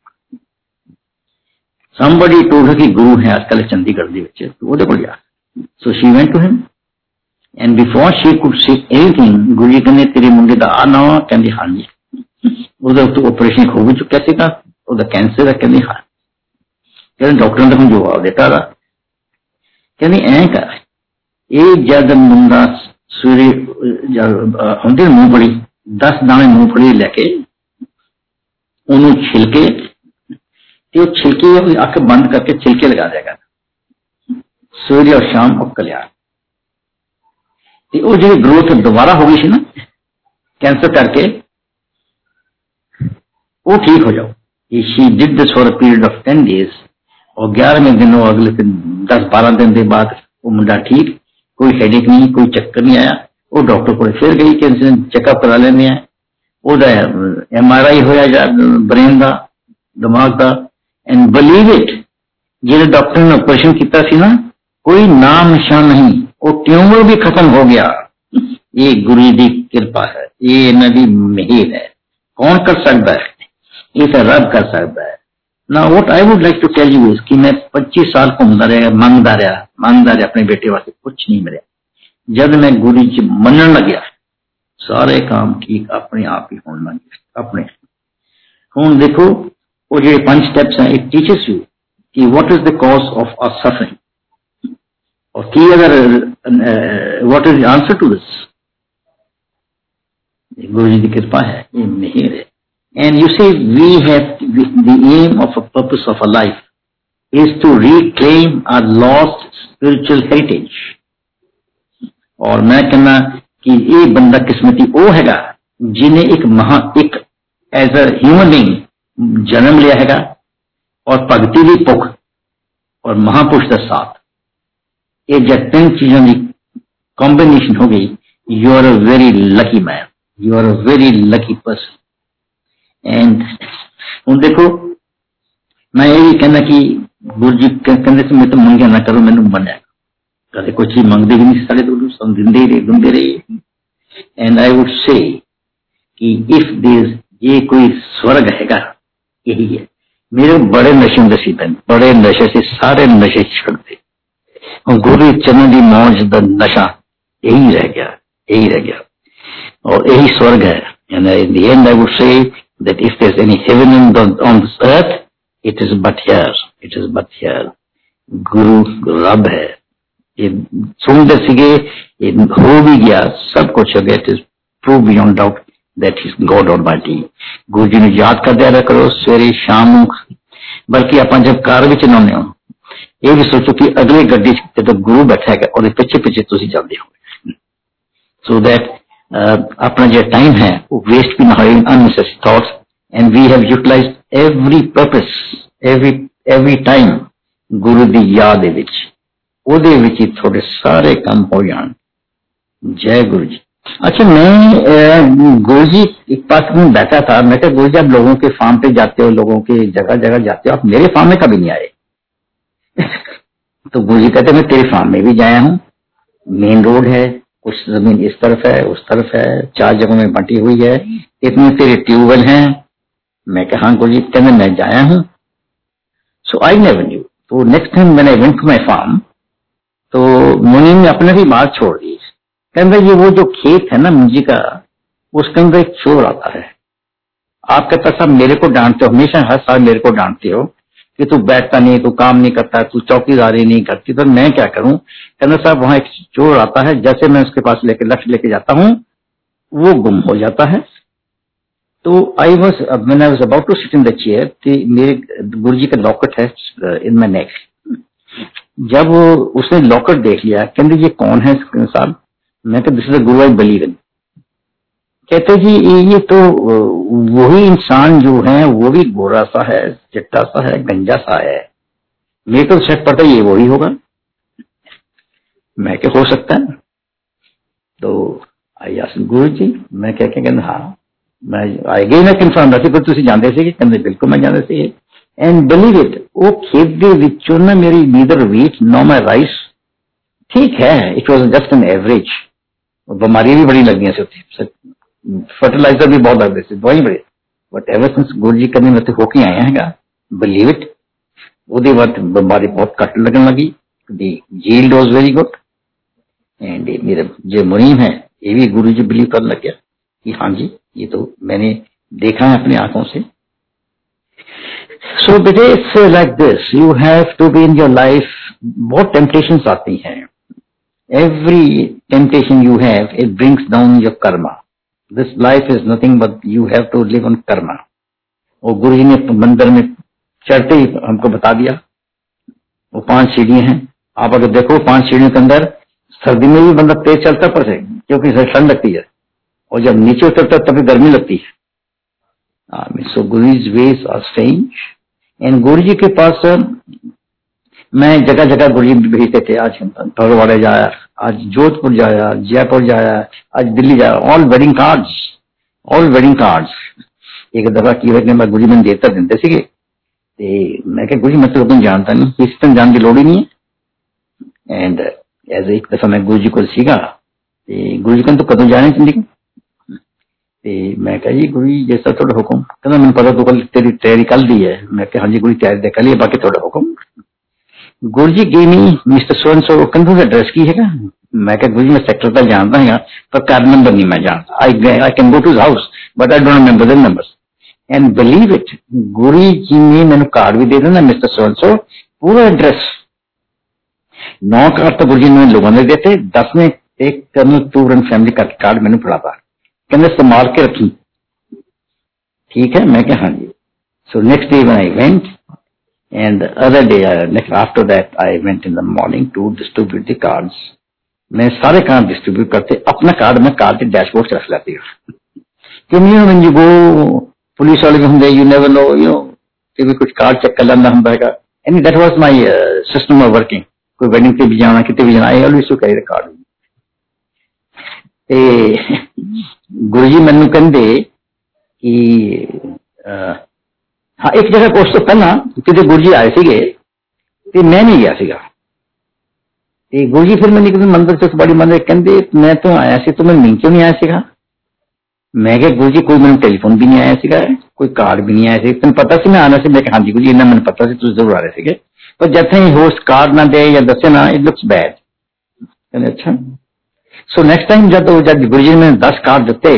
somebody told her ਕਿ ਗੁਰੂ ਹੈ ਅੱਜਕੱਲ ਚੰਡੀਗੜ੍ਹ ਦੇ ਵਿੱਚ ਉਹਦੇ ਕੋਲ ਜਾ so she went to him and before she could say anything Guru ji ਕਹਿੰਦੇ ਤੇਰੇ ਮੁੰਡੇ ਦਾ ਆ ਨਾ ਕਹਿੰਦੀ ਹਾਂਜੀ ਉਹਦਾ ਉੱਤੇ ਆਪਰੇਸ਼ਨ ਹੋ ਵੀ ਚੁੱਕਿਆ ਸੀਗਾ ਉਹਦਾ ਕੈਂਸਰ ਹੈ ਕਹਿੰਦੀ ਹਾਂ ਕਹਿੰਦੇ ਡਾਕਟਰ ਨੇ ਮੈਨੂੰ ਜਵਾਬ ਦਿੱਤਾ ਦਾ ਕਹਿੰਦੀ ਐਂ ਕਰ ਇਹ ਜਦ ਮੁੰਡਾ ਸਵੇਰੇ ਹੁੰਦੇ ਮੂੰਗਫਲੀ 10 ਦਾਣੇ ਮੂੰਗਫਲੀ ਲੈ ਕੇ ਉਹਨੂੰ ਛਿਲਕੇ ਤੇ ਉਹ ਛਿਲਕੇ ਉਹਦੀ ਅੱਖ ਬੰਦ ਕਰਕੇ ਛਿਲਕੇ ਲਗਾ ਦੇਗਾ ਸਵੇਰੇ ਔਰ ਸ਼ਾਮ ਉਹ ਕਲਿਆਣ ਤੇ ਉਹ ਜਿਹੜੀ ਗਰੋਥ ਦੁਬਾਰਾ ਹੋ ਗਈ ਸੀ ਨਾ ਕੈਂਸਰ ਕਰਕੇ ਉਹ ਠੀਕ ਹੋ ਜਾਓ she did this for a period of 10 days और 11वें दिन वो अगले दिन 10 12 दिन के बाद वो मुंडा ठीक कोई हेडेक नहीं कोई चक्कर नहीं आया वो डॉक्टर को फिर गई कि चेकअप करा लेने हैं ਉਹਦਾ ਐਮ ਆਰ ਆਈ ਹੋਇਆ ਜਾਂ ਬ੍ਰੇਨ ਦਾ ਦਿਮਾਗ ਦਾ ਐਂਡ ਬਲੀਵ ਇਟ ਜਿਹੜੇ ਡਾਕਟਰ ਨੇ ਆਪਰੇਸ਼ਨ ਕੀਤਾ ਸੀ ਨਾ ਕੋਈ ਨਾਮ ਨਿਸ਼ਾਨ ਨਹੀਂ ਉਹ ਟਿਊਮਰ ਵੀ ਖਤਮ ਹੋ ਗਿਆ ਇਹ ਗੁਰੂ ਦੀ ਕਿਰਪਾ ਹੈ ਇਹ ਇਹਨਾਂ ਦੀ ਮਿਹਰ ਹੈ ਕੌਣ ਕਰ ਸਕਦਾ ਹੈ ਇਹ ਤਾਂ ਰੱਬ ਕਰ ਸਕਦਾ ਹੈ ना what I would like to tell you is कि मैं 25 साल घूमता रहा, मंगता रहा मंगता रहा अपने बेटे वास्ते, कुछ नहीं मिला। जब मैं गुरु जी मनन लग्या सारे काम ठीक अपने आप ही होने लगे अपने। हूँ देखो, वो जो पाँच स्टेप्स हैं इट टीचेस यू कि what is the cause of our suffering और की अगर what is the answer to this Guru ji की कृपा है, ये नहीं रहे and you see we have the aim of a purpose of a life is to reclaim our lost spiritual heritage और मैं कहना कि ये बंदा किस्मती वो हैगा जिन्हें एक महा, एक एज अ ह्यूमन बींग जन्म लिया हैगा और भगती भी भुख और महापुरुष का साथ। ये जब तीन चीज़ों की कॉम्बिनेशन हो गई you are a very lucky man you are a very lucky person and हूँ देखो मैं यही कहना कि गुरु जी कहते से मैं तो मंगे ना करो मैंने मनिया कदे कुछ ही मंगते ही नहीं साढ़े तो सब दिंदे ही रहे दिंदे रहे एंड आई वुड से कि इफ़ दिस ये कोई स्वर्ग हैगा यही है मेरे बड़े नशे नसी बन बड़े नशे से सारे नशे छड़ दे गुरु चरण की मौज का नशा यही रह गया यही रह गया और यही स्वर्ग है and in the end, I would say that if there's any heaven in the, on this earth it is but here it is but here गुरु रब है ये सुनते सीगे ये हो भी गया सब कुछ हो गया it is prove beyond doubt that is God और बाटी गुरु जी ने याद कर दिया करो सवेरे शाम बल्कि आप जब कार ਵਿੱਚ ਨਾਉਂਦੇ ਹੋ ਇਹ ਵੀ ਸੋਚੋ ਕਿ ਅਗਲੇ ਗੱਡੀ 'ਚ ਜਦੋਂ ਗੁਰੂ ਬੈਠਾ ਹੈਗਾ ਉਹਦੇ ਪਿੱਛੇ ਪਿੱਛੇ ਤੁਸੀਂ ਜਾਂਦੇ ਹੋ ਸੋ ਦੈਟ ਆਪਣਾ ਜਿਹੜਾ ਟਾਈਮ ਹੈ ਉਹ ਵੇਸਟ ਵੀ ਨਾ ਹੋਏ unnecessary thoughts and we have utilised every purpose every every time Guru ਦੀ ਯਾਦ ਦੇ ਵਿੱਚ ਉਹਦੇ ਵਿੱਚ ਹੀ ਤੁਹਾਡੇ ਸਾਰੇ ਕੰਮ ਹੋ ਜਾਣ जय गुरु जी अच्छा मैं गुरु जी एक पास में बैठा था मैं क्या गुरु जी आप लोगों के फार्म पे जाते हो लोगों के जगह जगह जाते हो आप मेरे फार्म में कभी नहीं आए तो गुरु जी कहते मैं तेरे फार्म में भी जाया हूँ मेन रोड है कुछ ज़मीन इस तरफ़ है, उस तरफ़ है, चार जगहों में बंटी हुई है, इतने तेरे ट्यूबवेल हैं। मैं कहा गुरु जी कहते मैं जाया हूँ। सो आई नेवर न्यू तो नेक्स्ट टाइम मैंने वेंट टू माई फार्म तो मुनि ने अपने भी बात छोड़ दी कहते ये वो जो खेत है ना मुंजी का, उसके अंदर एक चोर आता है। आप कहता साहब मेरे को डांटते हो, हमेशा हर साल मेरे को डांटते हो। कि तू बैठता नहीं, तू काम नहीं करता, तू चौकीदारी नहीं करती तो मैं क्या करूँ? कहना साहब वहाँ एक चोर आता है, जैसे मैं उसके पास लेके लक्ष्य लेके जाता हूँ, वो गुम हो जाता है। तो आई वॉज़ मैंने was about to sit in the chair कि मेरे गुरु जी का लॉकेट है इन माई नेक जब उसने लॉकेट देख लिया कहते ये कौन है साहब? मैं तो दिस इज़ गुरु आई बलीवन कहते जी ये तो वही इंसान जो है वो भी गोरा सा है चिट्टा सा है गंजा सा है मेरे को शक पता ये वही होगा मैं क्या हो सकता है तो आई आस गुरु जी मैं क्या क्या कहना हाँ मैं आई गई ना कन्फर्म रखी पर तुम जानते थे कहते बिल्कुल मैं जानते थे एंड बिलीव इट वो खेत ਦੇ ਵਿੱਚੋਂ ਨਾ ਮੇਰੀ neither wheat no my rice ਠੀਕ ਹੈ it was just an average ਬਿਮਾਰੀਆਂ ਵੀ ਬੜੀ ਲੱਗਦੀਆਂ ਸੀ ਉੱਥੇ ਫਰਟੀਲਾਈਜ਼ਰ ਵੀ ਬਹੁਤ ਲੱਗਦੇ ਸੀ ਦਵਾਈ ਬੜੀ but ever since Guru ji ਕਦੇ ਮੈਂ ਹੋ ਕੇ ਆਇਆ ਹੈਗਾ ਬਿਲੀਵ ਇਟ ਉਹਦੇ ਬਾਅਦ ਬਿਮਾਰੀ ਬਹੁਤ ਘੱਟ ਲੱਗਣ ਲੱਗੀ ਦੀ yield was very good and मेरे जो मुनीम है ये भी गुरु जी बिलीव करने लग गया कि हाँ जी ये तो मैंने देखा है अपनी आंखों से सो बेटे it's like this you have to be in your life बहुत टेम्पटेशन आती हैं every temptation you have it brings down your karma this life is nothing but you have to live on karma और गुरु जी ने मंदिर में चढ़ते ही हमको बता दिया, वो पाँच सीढ़ियाँ हैं। आप अगर देखो पाँच सीढ़ियों के अंदर सर्दी में भी बंदा तेज चलता पर से, क्योंकि ठंड लगती है। और जब नीचे उतरता है, तभी गर्मी लगती है। So guru's ways are strange and Guru ji के पास मैं जगह जगह गुरु भेजते थे आज भगवाड़े जाया आज जोधपुर जाया जयपुर जाया आज दिल्ली जाया all wedding cards all wedding cards एक दफा की मैं गुरु मैंने देता ਦਿੰਦੇ ਸੀਗੇ ਤੇ ਮੈਂ ਕਿਹਾ ਗੁਰੂ ਮੈਂ ਤੁਹਾਨੂੰ ਜਾਣਦਾ ਨਹੀਂ ਇਸ ਤਰ੍ਹਾਂ ਜਾਣ ਦੀ ਲੋੜ ਹੀ ਨਹੀਂ ਹੈ ਐਂਡ ਐਜ਼ ਇੱਕ ਦਫਾ ਮੈਂ ਗੁਰੂ ਜੀ ਕੋਲ ਸੀਗਾ ਤੇ ਗੁਰੂ ਜੀ ਕਹਿੰਦੇ ਕਦੋਂ ਜਾਣਾ ਜ਼ਿੰਦਗੀ ਤੇ ਮੈਂ ਕਿਹਾ ਜੀ ਗੁਰੂ ਜੀ ਜਿਸ ਤਰ੍ਹਾਂ ਤੁਹਾਡਾ ਹੁਕਮ ਕਹਿੰਦਾ ਮੈਨੂੰ ਪਤਾ ਤੂੰ ਕੱਲ ਤੇਰੀ ਤਿਆਰੀ ਕੱਲ ਦੀ ਹੈ ਮੈਂ ਕਿਹਾ ਹਾਂਜੀ ਗੁਰੂ ਤਿਆਰੀ ਦੇ ਕੱਲ ਹੀ ਬਾਕੀ ਤੁਹਾਡਾ ਹੁਕਮ Guruji gave me Mr. So and so computer address कीजिएगा मैं कहा गुरुजी, मैं सेक्टर पर जानता हूँ पर कार नंबर नहीं मैं जानता। I I can go to house but I don't remember the numbers and believe it Guru ji ने मैंने कार्ड भी दे देना मिस्टर सो एंड सो पूरा एड्रेस नौ कार्ड तो गुरु जी ने लोगों ने देते, दस ने एक कर्नल टूर एंड फैमिली का कार्ड मैंने पढ़ा था। कहने संभाल के रखी। ठीक है? मैं क्या हाँ जी। So next day one I went and the other day uh, next after that I went in the morning to distribute the cards मैं सारे कार्ड डिस्ट्रीब्यूट करते अपना कार्ड मैं कार्ड के डैशबोर्ड से रख लेती हूँ क्योंकि when you go पुलिस वाले भी होंगे you never know you know कि भी कुछ कार्ड चेक कर लेना ਹੁੰਦਾ ਹੈਗਾ and that was my uh, system of working कोई वेडिंग पे भी जाना कितने भी जाना I always to carry the card ਤੇ ਗੁਰੂ ਜੀ ਮੈਨੂੰ ਕਹਿੰਦੇ ਕਿ ਹਾਂ ਇੱਕ ਜਗ੍ਹਾ ਉਸ ਤੋਂ ਪਹਿਲਾਂ ਕਿਤੇ ਗੁਰੂ ਜੀ ਆਏ ਸੀਗੇ ਤੇ ਮੈਂ ਨਹੀਂ ਗਿਆ ਸੀਗਾ ਤੇ ਗੁਰੂ ਜੀ ਫਿਰ ਮੈਨੂੰ ਕਿਤੇ ਮੰਦਰ ਚ ਬੜੀ ਮੰਦਰ ਕਹਿੰਦੇ ਮੈਂ ਤੋਂ ਆਇਆ ਸੀ ਤੂੰ ਮੈਨੂੰ ਕਿਉਂ ਨਹੀਂ ਆਇਆ ਸੀਗਾ ਮੈਂ ਕਿਹਾ ਗੁਰੂ ਜੀ ਕੋਈ ਮੈਨੂੰ ਟੈਲੀਫੋਨ ਵੀ ਨਹੀਂ ਆਇਆ ਸੀਗਾ ਕੋਈ ਕਾਰਡ ਵੀ ਨਹੀਂ ਆਇਆ ਸੀ ਤੈਨੂੰ ਪਤਾ ਸੀ ਮੈਂ ਆਣਾ ਸੀ ਮੈਂ ਕਿਹਾ ਹਾਂਜੀ ਗੁਰੂ ਜੀ ਇਹਨਾਂ ਮੈਨੂੰ ਪਤਾ ਸੀ ਤੁਸੀਂ ਜ਼ਰੂਰ ਆ ਰਹੇ ਸੀਗੇ ਪਰ ਜਦ ਤਾਈਂ ਹੋਸਟ ਕਾਰਡ ਨਾ ਦੇ ਜਾਂ ਦੱਸੇ ਨਾ ਇਟ ਲੁਕਸ ਬੈਡ ਕਹਿੰਦੇ ਅੱਛਾ सो नेक्स्ट टाइम जब जब गुरु जी ने दस कार्ड दिते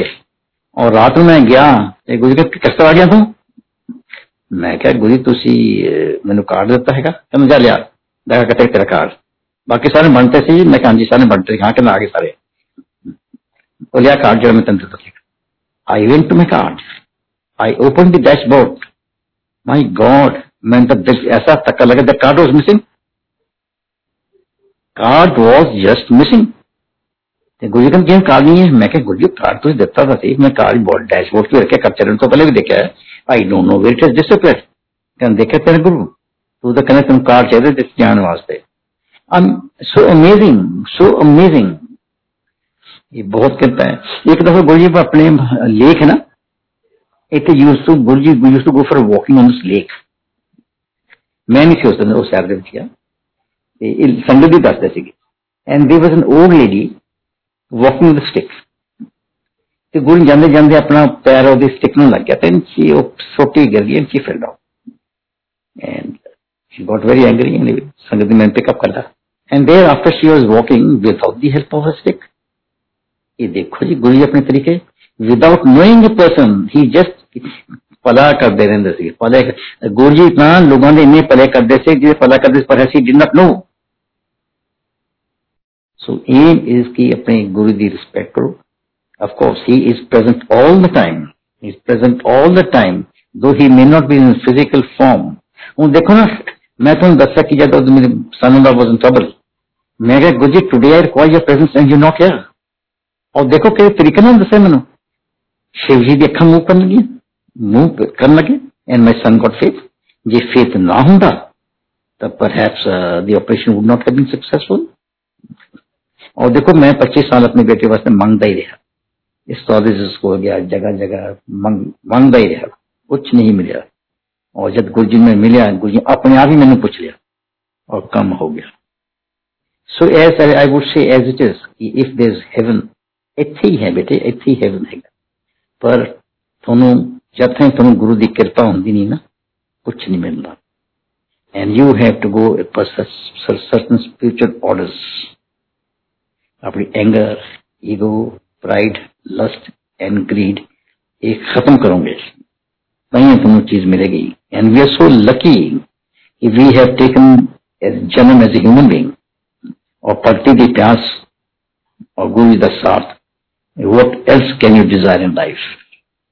और रात में मैं गया गुरु जी किस तरह आ गया तू मैं क्या गुरु तुसी मैंने कार्ड दिता है कहना जा लिया देखा कितने तेरा कार्ड बाकी सारे बनते सी मैं हाँ जी सारे बनते हाँ कहना आ गए सारे वो लिया कार्ड जो मैं तेन दिता I went to my card I open the dashboard my god मैं तो ऐसा धक्का लगा the card was missing card was just missing ಗುಳಿಗನ್ ಗೇಮ್ ಕಾಲ್ नहीं है। मैं क्या गुलियो कार्ड तो देता था सही? मैं कार्ड बोर्ड डैशबोर्ड पे रखे, कब चैनल तो पहले भी देखा है? I don't know where it is discipline can देखे तेरे गुरु? टू द तो कनेक्शन कार्ड चाहिए दिस ज्ञान वास्ते। सो अमेजिंग सो अमेजिंग ये बहुत कहता है। एक दफ़ा गुरु जी अपने लेक है ना? It use to Guru ji use to go for walking on this lake ਮੈਂ ਨਹੀਂ ਸੀ ਉਸ ਦਿਨ ਉਸ ਸ਼ਹਿਰ ਦੇ ਵਿੱਚ ਗਿਆ ਤੇ ਇਹ ਸੰਗਤ ਦੀ ਦੱਸਦੇ ਸੀਗੇ and there was an old lady walking with stick ਤੇ ਗੁਰੂ ਜਾਂਦੇ ਜਾਂਦੇ ਆਪਣਾ ਪੈਰ ਉਹਦੀ ਸਟਿਕ ਨੂੰ ਲੱਗ ਗਿਆ ਤੇ ਸੀ ਉਹ ਸੋਟੀ ਗਿਰ ਗਈ ਸੀ fell down and she got very angry and ਸੰਗਤ ਨੇ ਪਿਕ ਅਪ ਕਰਦਾ and thereafter she was walking without the help of a stick ਇਹ ਦੇਖੋ ਜੀ ਗੁਰੂ ਜੀ ਆਪਣੇ ਤਰੀਕੇ without knowing a person he just ਭਲਾ ਕਰਦੇ ਰਹਿੰਦੇ ਸੀ ਭਲੇ ਗੁਰੂ ਜੀ ਤਾਂ ਲੋਕਾਂ ਦੇ ਇੰਨੇ ਭਲੇ ਕਰਦੇ ਸੀ ਜਿਹੜੇ ਭਲਾ ਕਰਦੇ ਸੀ ਪਰ ਅਸੀਂ did not know So Aim is ki apne Guru Ji respect karo. Of course, he is present all the time. He is present all the time, though he may not be in physical form. ਹੁਣ ਦੇਖੋ ਨਾ ਮੈਂ ਤੁਹਾਨੂੰ ਦੱਸਿਆ ਕਿ ਜਦ ਮੇਰੇ son ਦਾ ਵਾਸ ਇਨ ਟਰਬਲ ਮੈਂ ਕਿਹਾ Guru ji today I require your presence and you not here ਔਰ ਦੇਖੋ ਕਿ ਤਰੀਕੇ ਨਾਲ ਦੱਸਿਆ ਮੈਨੂੰ ਸ਼ਿਵ ਜੀ ਦੀ ਅੱਖਾਂ ਮੂਵ ਕਰਨ ਲੱਗੀਆਂ ਮੂਵ ਕਰਨ ਲੱਗੇ and my son got faith ਜੇ ਫੇਥ ਨਾ ਹੁੰਦਾ ਤਾਂ perhaps the operation would not have been successful और देखो मैं 25 साल अपने बेटे वास्ते मंगता ही रहा इस कॉलेज स्कूल गया जगह जगह मंग मंगता ही रहा कुछ नहीं मिला और जब गुरु जी में मिला गुरु जी अपने आप ही मैंने पूछ लिया और कम हो गया so as I would say as it is if there is heaven ਇੱਥੇ ਹੀ ਹੈ ਬੇਟੇ ਇੱਥੇ ਹੀ ਹੈਵਨ ਹੈਗਾ ਪਰ ਤੁਹਾਨੂੰ ਜਦ ਤੱਕ ਤੁਹਾਨੂੰ ਗੁਰੂ ਦੀ ਕਿਰਪਾ ਹੁੰਦੀ ਨਹੀਂ ਨਾ ਕੁਝ ਨਹੀਂ ਮਿਲਦਾ and you have to go ਪਰ ਸਰਟਨ ਸਪਿਰਚੁਅਲ ਆਰਡਰਸ अपनी anger ego pride lust and greed ये खत्म करोगे। तभी तुम्हें चीज़ मिलेगी। And we are so lucky we have taken जन्म एज ए ह्यूमन बींग और पढ़ती की प्यास और गुरु का साथ what else can you desire in life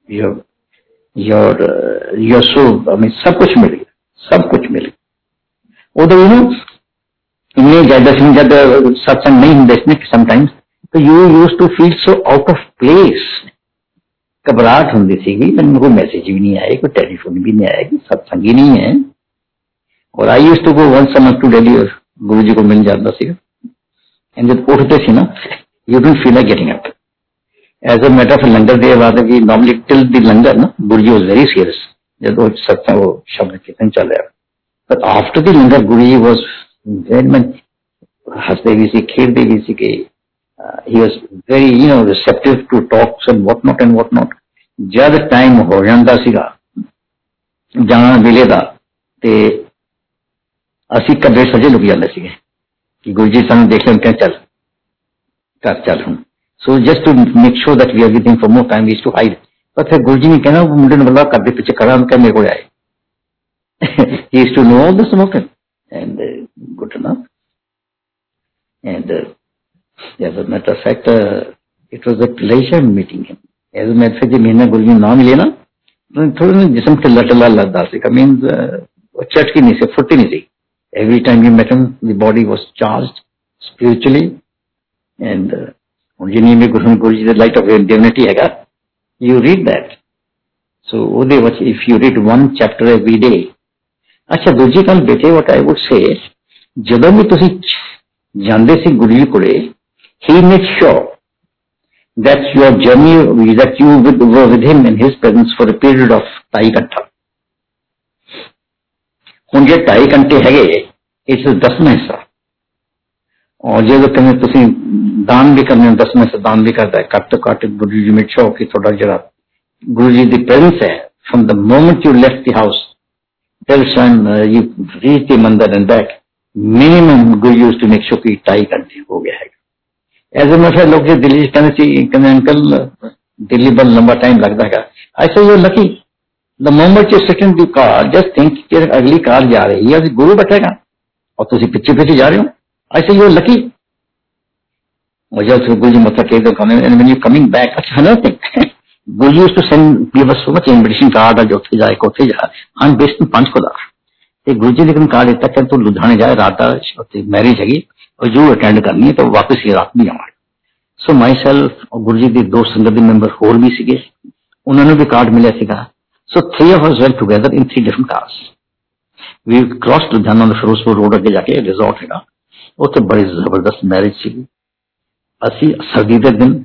your your your so mean सब कुछ मिल गया सब कुछ मिल गया उधर यू नो इनमें जब जब सत्संग नहीं होंगे इसमें समटाइम्स तो you use to feel so out of place घबराहट होंगी सी मैंने कोई मैसेज भी नहीं आया, कोई टेलीफोन भी नहीं आया कि सत्संग ही नहीं है। और I use to go one समझ टू डेली और गुरु जी को मिल जाता सी एंड जब उठते सी ना you don't feel like getting up as a matter of langar दे बाद कि नॉर्मली टिल द लंगर ना गुरु जी वाज वेरी सीरियस जब वो सत्संग, वो शब्द कीर्तन चल रहा but after the langar Guru ji was very much Hasdevi Kheerdevi he was very, you know, receptive to talks and whatnot and whatnot. ਜਦ ਟਾਈਮ ਹੋ ਜਾਂਦਾ ਸੀਗਾ ਜਾਣ ਵੇਲੇ ਦਾ ਤੇ ਅਸੀਂ ਕਦੇ ਸਜੇ ਲੁਕ ਜਾਂਦੇ ਸੀਗੇ ਕਿ ਗੁਰੂ ਜੀ ਸਾਨੂੰ ਦੇਖ ਲੈਣ ਕਿ ਚੱਲ ਘਰ ਚੱਲ ਹੁਣ so just to make sure that we everything for more time we to hide ਪਰ ਫਿਰ ਗੁਰੂ ਜੀ ਨੇ ਕਹਿਣਾ ਉਹ ਮੁੰਡੇ ਨੂੰ ਬੁਲਾ ਕਰ ਦੇ ਪਿੱਛੇ ਖੜਾ ਹਮ ਕਹਿੰਦੇ ਕੋਲ ਆਏ ਹੀ ਇਸ to know the smoker and and uh, as a matter of fact uh, it was a pleasure meeting him as a matter of fact जब महीना गुरु जी नाम लिया ना तो थोड़ा ना जिसम ढिल्ला ढिल्ला लगता सी मीन्स चटकी नहीं सी फुटी नहीं सी every time you met him the body was charged spiritually and uh, ਹੁਣ ਜਿੰਨੀ ਵੀ ਗੁਰੂ ਗੁਰੂ ਜੀ ਦੇ ਲਾਈਟ ਆਫ ਡਿਵਨਿਟੀ ਹੈਗਾ you read that so ਉਹਦੇ ਵਿੱਚ if you read one chapter every day ਅੱਛਾ ਦੂਜੀ ਗੱਲ ਬੇਟੇ what I would say ਜਦੋਂ ਵੀ ਤੁਸੀਂ ਜਾਂਦੇ ਸੀ ਗੁਰੂ ਜੀ ਕੋਲੇ he made sure that your journey that you with, were with him in his presence for a period of ਢਾਈ ਘੰਟਾ ਹੁਣ ਜੇ ਢਾਈ ਘੰਟੇ ਹੈਗੇ ਇਸ ਦਸਵਾਂ ਹਿੱਸਾ ਔਰ ਜੇ ਕਹਿੰਦੇ ਤੁਸੀਂ ਦਾਨ ਵੀ ਕਰਨੇ ਦਸਵੇਂ ਹਿੱਸਾ ਦਾਨ ਵੀ ਕਰਦਾ ਹੈ ਘੱਟ ਤੋਂ ਘੱਟ ਗੁਰੂ ਜੀ ਮੇਕ ਸ਼ੋਰ ਕਿ ਤੁਹਾਡਾ ਜਿਹੜਾ ਗੁਰੂ ਜੀ ਦੀ ਪ੍ਰੈਜ਼ੈਂਸ ਹੈ from the moment you left the house till time uh, you reach the mandir and back minimum we used to make sure ki tie contain ho gaya hai as a matter log ye delhi karne chahiye कहने uncle delhi bal lamba time lagta hai i say you lucky the moment you sit in the car just think ki agli car ja rahi hai guru baithega aur tusi piche piche ja rahe ho i say you lucky मुझे उसको गुरु जी मतलब कह दो comment and when you coming back अच्छा another thing Guru used to send give us so much invitation card आज उठे जाए कोठे जाए I am based in Panchkula ਤੇ ਗੁਰੂ ਜੀ ਨੇ ਇੱਕ ਕਾਰਡ ਦਿੱਤਾ ਕਿ ਤੂੰ ਲੁਧਿਆਣੇ ਜਾ ਰਾਤ ਦਾ ਉੱਥੇ ਮੈਰਿਜ ਹੈਗੀ और जो अटेंड करनी है तो वापस ये रात भी आवांगे ਸੋ ਮਾਈ ਸੈਲਫ ਔਰ ਗੁਰੂ ਜੀ ਦੇ ਦੋ ਸੰਗਤ ਦੇ ਮੈਂਬਰ ਹੋਰ ਵੀ ਸੀਗੇ ਉਹਨਾਂ ਨੂੰ ਵੀ ਕਾਰਡ ਮਿਲਿਆ ਸੀਗਾ so three of us went together in three different cars we cross Ludhiana the Firozpur road ਅੱਗੇ ਜਾ ਕੇ ਰਿਜ਼ੋਰਟ ਹੈਗਾ ਉੱਥੇ ਬੜੀ ਜ਼ਬਰਦਸਤ ਮੈਰਿਜ ਸੀਗੀ ਅਸੀਂ ਸਰਦੀ ਦੇ ਦਿਨ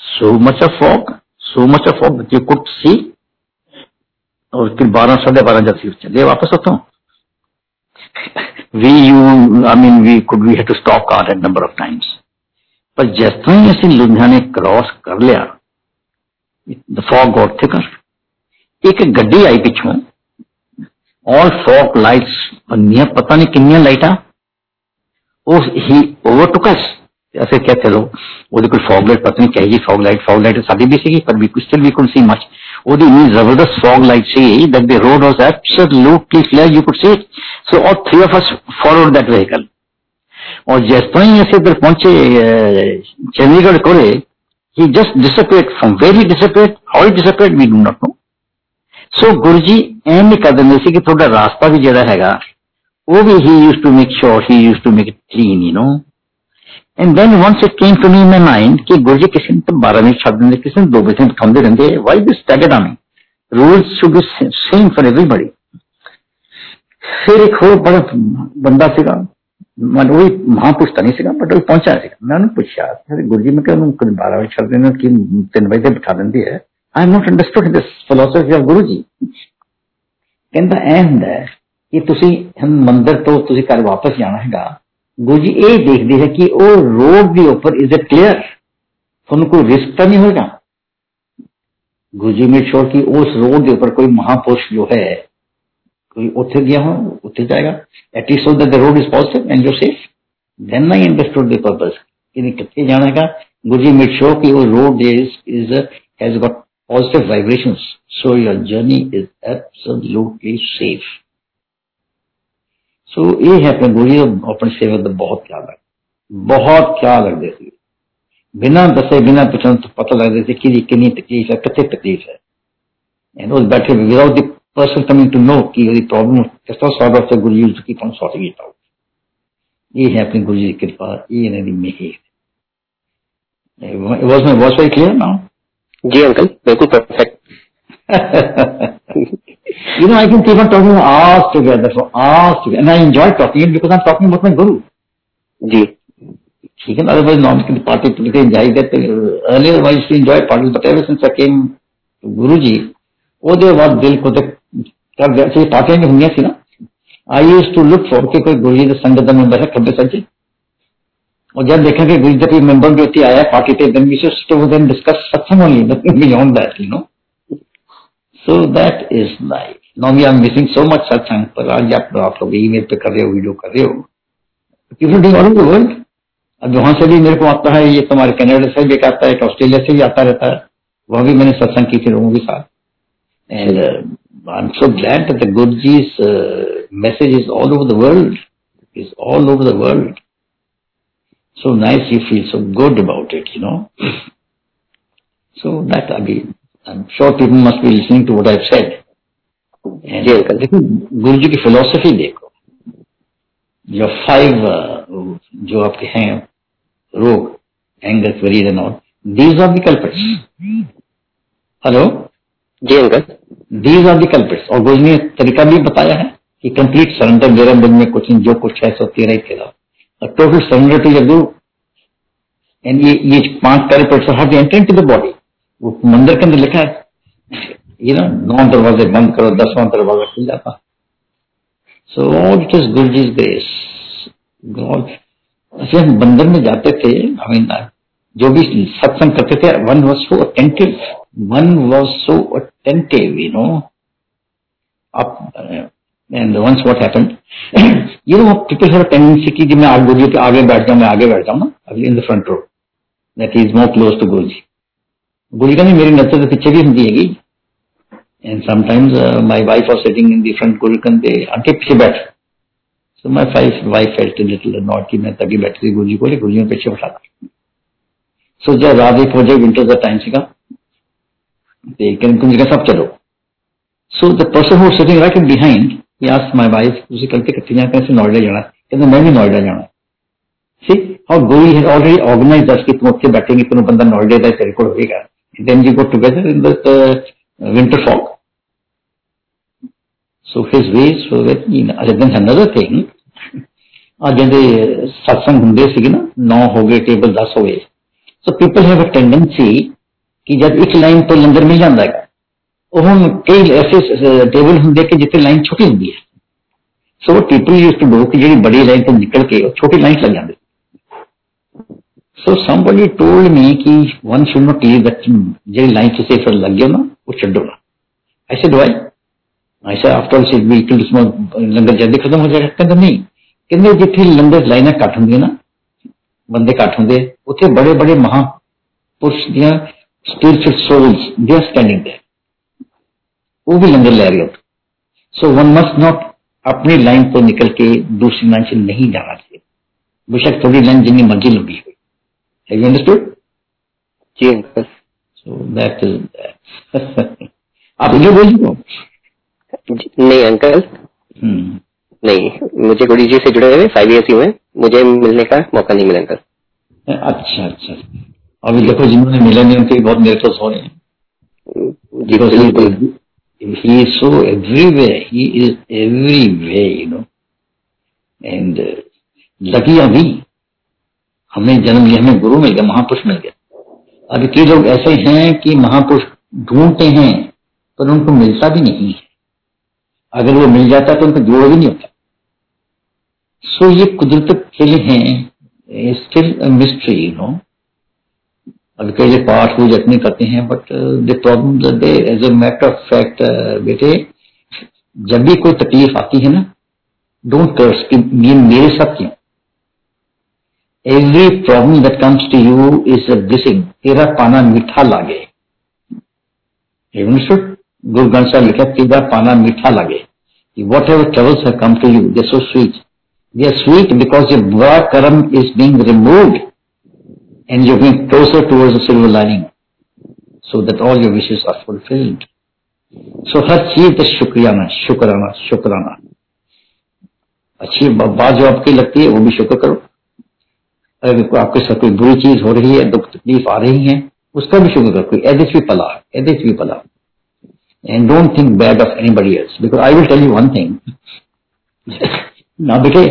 so much of fog so much of fog you could see और फिर बारह साढ़े बारह जब फिर चले वापस होता हूँ we you I mean we could we had to stop car at number of times ਪਰ ਜਿਸ ਤਰ੍ਹਾਂ ਹੀ ਅਸੀਂ ਲੁਧਿਆਣੇ ਕ੍ਰਾਸ ਕਰ ਲਿਆ the fog got thicker ਇੱਕ ਗੱਡੀ ਆਈ ਪਿੱਛੋਂ all fog lights ਬੰਨੀਆਂ ਪਤਾ ਨਹੀਂ ਕਿੰਨੀਆਂ ਲਾਈਟਾਂ ਉਹ ਹੀ overtook us ਅਸੀਂ ऐसे असे ಕೆಲವು वो कुछ फॉग लाइट पता नहीं जी फॉग लाइट फॉग लाइट साधी भी सीखी, पर भी बिल्कुल स्टिल बिल्कुल सी मच वो ओदी इतनी ज़बरदस्त fog light C that the road was absolutely clear you could see so all three of us followed that vehicle और जैसे ही ऐसे इधर पहुँचे चंडीगढ़ कोरे ही just disappeared from very disappeared how he disappeared we do not know so Guru ji and कर देंगे सी कि थोड़ा रास्ता भी जरा हैगा, वो भी he use to make sure he use to make it clean you know and then once it came to me in my mind, कि गुरु जी किसी ने तो बारह मिनट छाप देंगे किसी ने दो बजे खाते रहते वाई दिस आम rules should be same for everybody फिर एक हो बड़ा बंदा सिगा मन मतलब वही महापुरुष तो नहीं सीगा बट वही पहुँचा सीगा मैं उन्हें पूछा गुरु जी मैं क्या उन्होंने बारह बजे छाप देना कि तीन बजे बिठा दें है? I am not understood this philosophy of guru ji ਕਹਿੰਦਾ ਐ ਹੁੰਦਾ ਕਿ ਤੁਸੀਂ ਮੰਦਰ ਤੋਂ ਤੁਸੀਂ ਘਰ ਵਾਪਸ ਜਾਣਾ ਹੈਗਾ ਗੁਰੂ ਜੀ ਇਹ ਦੇਖਦੇ ਹੈ ਕਿ ਉਹ ਰੋਡ ਦੇ ਉੱਪਰ ਇਜ਼ ਇਟ ਕਲੀਅਰ ਤੁਹਾਨੂੰ ਕੋਈ ਰਿਸਕ ਤਾਂ ਨਹੀਂ ਹੋਏਗਾ ਗੁਰੂ ਜੀ ਮੇਕ ਸ਼ੋਰ ਕਿ ਉਸ ਰੋਡ ਦੇ ਉੱਪਰ ਕੋਈ ਮਹਾਪੁਰਸ਼ ਜੋ ਹੈ कोई ਉੱਥੇ ਗਿਆ ਹੋ ਉੱਥੇ ਜਾਏਗਾ at least so that the road is positive and you safe then I understood the purpose. कि कितने जाने का गुरुजी मेड श्योर कि वो road is is a, has got positive vibrations, so your journey is absolutely safe. So ये है अपने गुरु जी अपनी सेवा का बहुत ख्याल रख बहुत ख्याल रखते थे बिना दसे बिना पुछन तो पता लगता थे कि कितनी तकलीफ़ है कितने तकलीफ़ है। एंड उस बैठे without the person coming to know कि यदि प्रॉब्लम किस तरह सॉल्व है गुरु जी उसकी कौन सॉर्टिंग इट आउट ये है अपनी गुरु जी की कृपा ये नहीं मेहर। Was my voice very clear now? जी अंकल बिल्कुल perfect You know, I can keep on talking hours together for hours together. And I enjoy talking it because I'm talking about my Guru. Ji. You can otherwise party to particularly enjoy that. Earlier why she to enjoy parties, but ever since I came to Guruji, वो देर बहुत दिल को कर जैसे पाते हैं होंगे थी ना I use to look for के कोई गुरुजी का संगठन मेंबर है कब्बे सर जी और जब देखा कि गुरुजी का मेंबर भी होती आया पार्टी पे then we should to then discuss satsang only beyond that you know so that is life now we are missing so much satsang पर आज आप आप लोग ईमेल पे कर रहे हो वीडियो कर रहे हो people doing all over the world अब वहाँ से भी मेरे को आता है ये तुम्हारे कनाडा से भी एक आता है एक ऑस्ट्रेलिया से भी आता रहता है वह भी मैंने सत्संग की थी लोगों के साथ। And I am so glad that the guruji's uh, message is all over the world is all over the world. So nice you feel so good about it you know. So that I mean I'm sure people must be listening to what I've said. and जी अंकल देखो गुरु जी की फिलोसफी देखो जो फाइव जो आपके हैं रोग anger queries and all these are the culprits hello ji uncle these are the culprits और गुरु ने तरीका भी बताया है कि कंप्लीट सरेंडर मेरे मन में कुछ जो कुछ है सो तेरा ही तेरा। Total surrender to guru and ये ये पाँच culprits how to enter into the body वो मंदिर के अंदर लिखा है। ये ना नौ दरवाजे बंद करो दसवां दरवाज़ा खुल जाता। So all it is Guru जीज grace god ऐसे हम बंदर में जाते थे मीन जो भी सत्संग करते थे one was so attentive one was so attentive you know up and once what happened you know people have a tendency कि मैं आगे गुरुजी के आगे बैठ जाऊँ, मैं आगे बैठ जाऊँ ना, अभी in the front row that is more close to guruji guruji का नहीं मेरी नज़र पीछे भी होती है and sometimes my wife was sitting in the front guruji के आगे पीछे बैठ। So my wife wife felt little not कि मैं तभी बैठी थी गुरुजी को ले गुरुजी ने पीछे बैठा जब रात एक बजे विंटर का टाइम सीगा लेकिन कुछ जगह सब चलो। So the person who sitting right behind he asked my wife, उसे कहते कितने जाना कैसे नोएडा जाना कहते, मैं भी नोएडा जाना सी और गोरी हैज़ ऑलरेडी ऑर्गेनाइज कि तुम उत्थे बैठेंगे तुम बंदा नोएडा का तेरे को होगा then you go together in the winter winter fog. So his ways were very keen. Then another thing, ਜਿਹਦੇ satsang ਹੁੰਦੇ ਸੀਗੇ ਨਾ 9 ਹੋ ਗਏ ਟੇਬਲ 10 ਹੋ ਗਏ so people have a tendency ਕਿ ਜਦ ਇੱਕ ਲਾਈਨ ਤੋਂ ਲੰਗਰ ਮਿਲ ਜਾਂਦਾ ਹੈ ਉਹ ਹੁਣ ਕਈ ਐਸੇ ਟੇਬਲ ਹੁੰਦੇ ਕਿ ਜਿੱਥੇ ਲਾਈਨ ਛੋਟੀ ਹੁੰਦੀ ਹੈ so people use to do ਕਿ ਜਿਹੜੀ ਬੜੀ ਲਾਈਨ ਤੋਂ ਨਿਕਲ ਕੇ ਉਹ ਛੋਟੀ ਲਾਈਨ ਲੱਗ ਜਾਂਦੀ ਸੋ somebody told me ਕਿ one should not leave that ਜਿਹੜੀ ਲਾਈਨ ਚ ਸੇ ਫਿਰ ਲੱਗ ਗਿਆ ਨਾ ਉਹ ਛੱਡੋ ਨਾ ऐसे do I ऐसा आफ्टर से व्हीकल उसमें लंगर जल्दी खत्म हो जाएगा ਕਹਿੰਦਾ ਨਹੀਂ ਕਹਿੰਦੇ ਜਿੱਥੇ ਲੰਗਰ ਲਾਈਨਾਂ ਘੱਟ ਹੁੰਦੀਆਂ ਨਾ ਬੰਦੇ ਘੱਟ ਹੁੰਦੇ ਉੱਥੇ ਬੜੇ ਬੜੇ ਮਹਾਪੁਰਸ਼ ਦੀਆਂ spiritual souls they are standing there वो भी लंगर ले रहे होते सो वन मस्ट नॉट अपनी लाइन को निकल के दूसरी लाइन से नहीं जाना चाहिए बेशक थोड़ी लाइन जितनी मर्जी लंबी हैव यू अंडरस्टूड जी अंकल सो दैट इज़ आप ये बोल दो जी- नहीं अंकल हम्म, नहीं मुझे गुरु जी से जुड़े हुए फाइव ईयर्स हुए हैं। मुझे मिलने का मौका नहीं मिला अंकल अच्छा अच्छा। अभी देखो जिन्होंने मिला नहीं उनके भी बहुत तो हो रहे हैं। जी बिल्कुल। he is so everywhere. He is everywhere, you know. And uh, lucky are we. हमें जन्म लिया, हमें गुरु मिल गया, महापुरुष मिल गया। अभी कई लोग ऐसे हैं कि महापुरुष ढूंढते हैं, पर उनको मिलता भी नहीं है। अगर वो मिल जाता तो उनको जोड़ भी नहीं होता। सो ये कुदरत खेल हैं स्टिल मिस्ट्री यू नो अभी कई लोग पाठ पूजा नहीं करते हैं but the problem as a matter of fact बेटे, जब भी कोई तकलीफ़ आती है ना डोंट कर्स कि ये मेरे साथ क्यों? Every problem that comes to you is a blessing तेरा पाना मीठा लागे। गुरु ग्रंथ साहब लिखा, तेरा पाना मीठा लागे। Troubles have come to you they so sweet they are sweet because your बुरा karma is being removed and you're going closer towards the silver lining so that all your wishes are fulfilled. So, हर चीज़ का शुक्रियाना, शुक्राना शुक्राना। अच्छी बात जो आपकी लगती है, वो भी शुक्र करो। अगर आपके साथ कोई बुरी चीज़ हो रही है दुख तकलीफ़ आ रही है उसका भी शुक्र करो कोई एदिस भी पला एदिस भी पला and don't think bad of anybody else because I will tell you one thing. now, because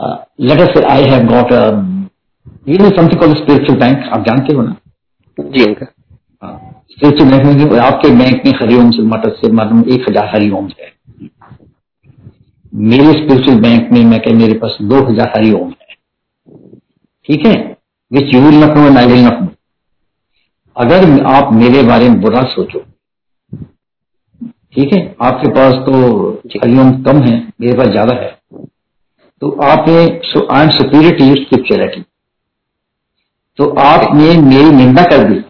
uh, let us say I have got a you know something called a spiritual bank. आप जानते हो ना? जी अंकल स्पिरिचुअल बैंक में आपके बैंक में हरिओम से मटर से मतलब एक हज़ार हरिओम है मेरे स्पिरिचुअल बैंक में मैं कह मेरे पास दो हज़ार हरिओम है ठीक है? Which you will not know and I will not know अगर आप मेरे बारे में बुरा सोचो, ठीक है? आपके पास तो हरिओम कम है, मेरे पास ज़्यादा है। तो आपने I am superior to you spirituality तो आपने मेरी निंदा कर दी,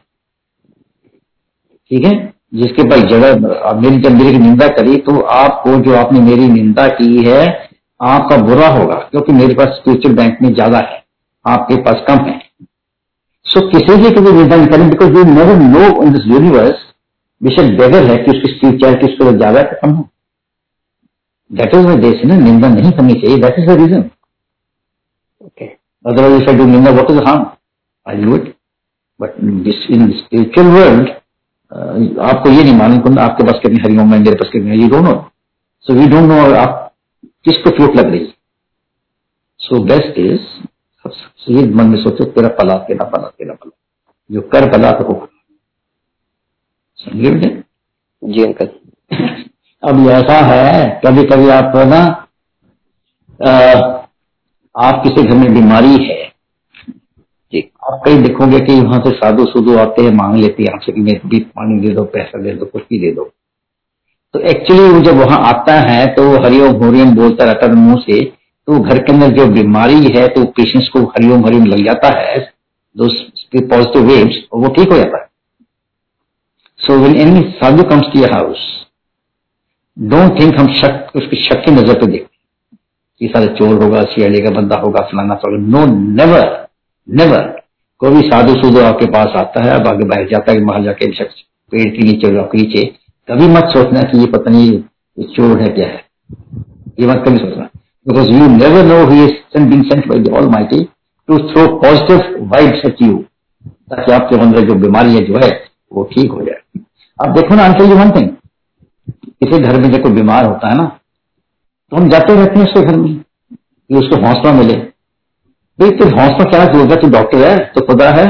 ठीक है? जिसके पास जगह, मेरी जब मेरी निंदा करी तो आपको जो आपने मेरी निंदा की है, आपका बुरा होगा, क्योंकि मेरे पास स्पिरिचुअल बैंक में ज़्यादा है। आपके पास कम है। सो so, किसी भी निंदा नहीं करें because you never know in this universe बेशक बेगर है कि उसकी स्पिरिचुअलिटी उसको ज़्यादा है कम है। दैट इज़ देश ना निंदा नहीं करनी चाहिए। That is the reason okay otherwise if I do ninda what is harm I do it but in spiritual world आपको ये नहीं मालूम आपके पास कितनी हरिओम है मेरे पास कितनी you don't know so we don't know आप किसको चोट लग रही सो बेस्ट इज़ ये मन में सोचो तेरा पला तेरा पला तेरा पला जो कर पला तो समझे मुझे जी अंकल। अब ऐसा है कभी कभी आपको ना आप किसी घर में बीमारी है। जी। आप कहीं देखोगे कि वहाँ से साधु सुधु आते हैं मांग लेते हैं आपसे कि भी पानी दे दो पैसा दे दो कुछ भी दे दो। तो एक्चुअली वो जब वहाँ आता है तो हरिओम हरिओम बोलता रहता है मुँह से तो घर के अंदर जो बीमारी है तो पेशेंट्स को हरिओम हरिओम लग जाता है पॉजिटिव वेव्स वो ठीक हो जाता है। So when any sadhu comes to house don't think हम शक, उसकी शक की नज़र पे देखते कि सारे चोर होगा सियाली का बंदा होगा, फलाना नो नेवर नेवर कोई भी साधु सुधु आपके पास आता है, अब आगे बैठ जाता है बाहर जाके शख्स पेड़ के नीचे नीचे कभी मत सोचना कि ये पता नहीं ये चोर है क्या है। ये मत कभी सोचना। Because you never know he is been sent by the almighty to throw positive vibes at you ताकि आपके अंदर जो बीमारी है जो है, वो ठीक हो जाए। आप देखो ना आंसर यू वन थिंग किसी घर में जब कोई बीमार होता है ना तो हम जाते रहते हैं उसके घर में। कि उसको हौसला मिले। तो हौसला क्या होगा तो डॉक्टर है तो खुदा है।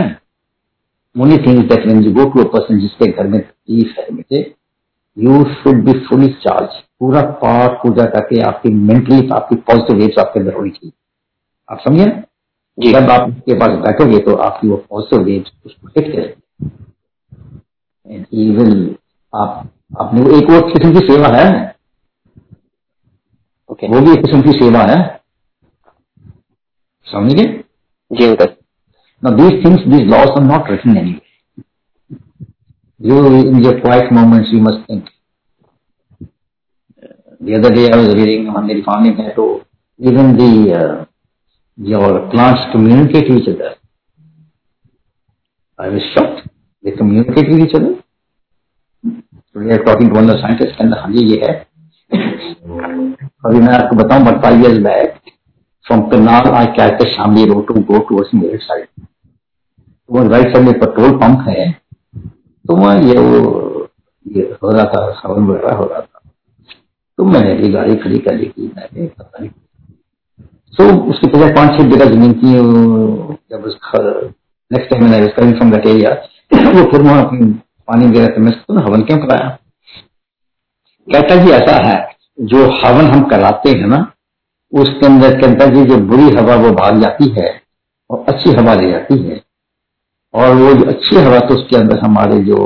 Only thing go to a person जिसके घर में तकलीफ़ है you should be fully charge पूरा पाठ पूजा करके आपकी मेंटली आपकी पॉजिटिव वेव्स आपके अंदर होनी चाहिए। आप समझे? जी। जब आप उसके पास बैठोगे तो आपकी वो पॉजिटिव वेव्स उसको हिट करेंगे। विल आप आपने वो एक वो किस्म की सेवा है। Okay. वो भी एक किस्म की सेवा है। समझ? गए जी uncle. Now these things, these laws are not written anywhere. You, in your quiet moments, you must think. The other day I was reading Mandiri farming hai, so even the uh, your plants communicate with each other. I was shocked. They communicate with each other. So we are talking to one of the scientists and हाँ जी ये है अभी मैं आपको बताऊँ but five years back From Canal, I catch the Shamli road to go towards Meerut side वो राइट साइड में पेट्रोल पंप है तो वहाँ ये वो ये हो रहा था सावन वगैरह हो रहा था तो मैंने भी गाड़ी खड़ी कर ली थी मैंने पता नहीं। तो उसके पीछे पाँच, छह बीघा ज़मीन थी जब उस नेक्स्ट टाइम मैंने फ्रॉम दैट एरिया वो फिर वहाँ पानी दे रहे थे मैं तो हवन क्यों कराया? कहता जी, ऐसा है, जो हवन हम कराते हैं ना, उसके अंदर के अंदर जो बुरी हवा वो भाग जाती है, और अच्छी हवा ले जाती है, और वो जो अच्छी हवा तो उसके अंदर हमारे जो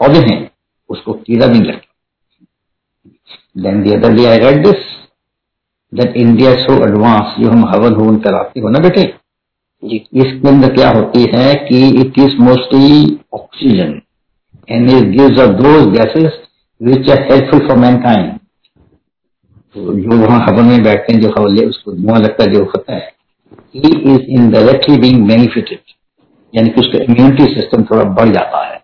पौधे हैं, उसको कीड़ा नहीं लगता। Then the other day I read this that India so advance जो हम हवन हवन कराते हो ना बेटे जी इसके अंदर क्या होती है कि it is mostly oxygen and it gives off those gases which are helpful for mankind तो जो वहाँ हवन में बैठते हैं जो हवल्ले उसको धुआँ लगता है जो होता है he is indirectly being benefited यानी कि उसका इम्यूनिटी सिस्टम थोड़ा बढ़ जाता है।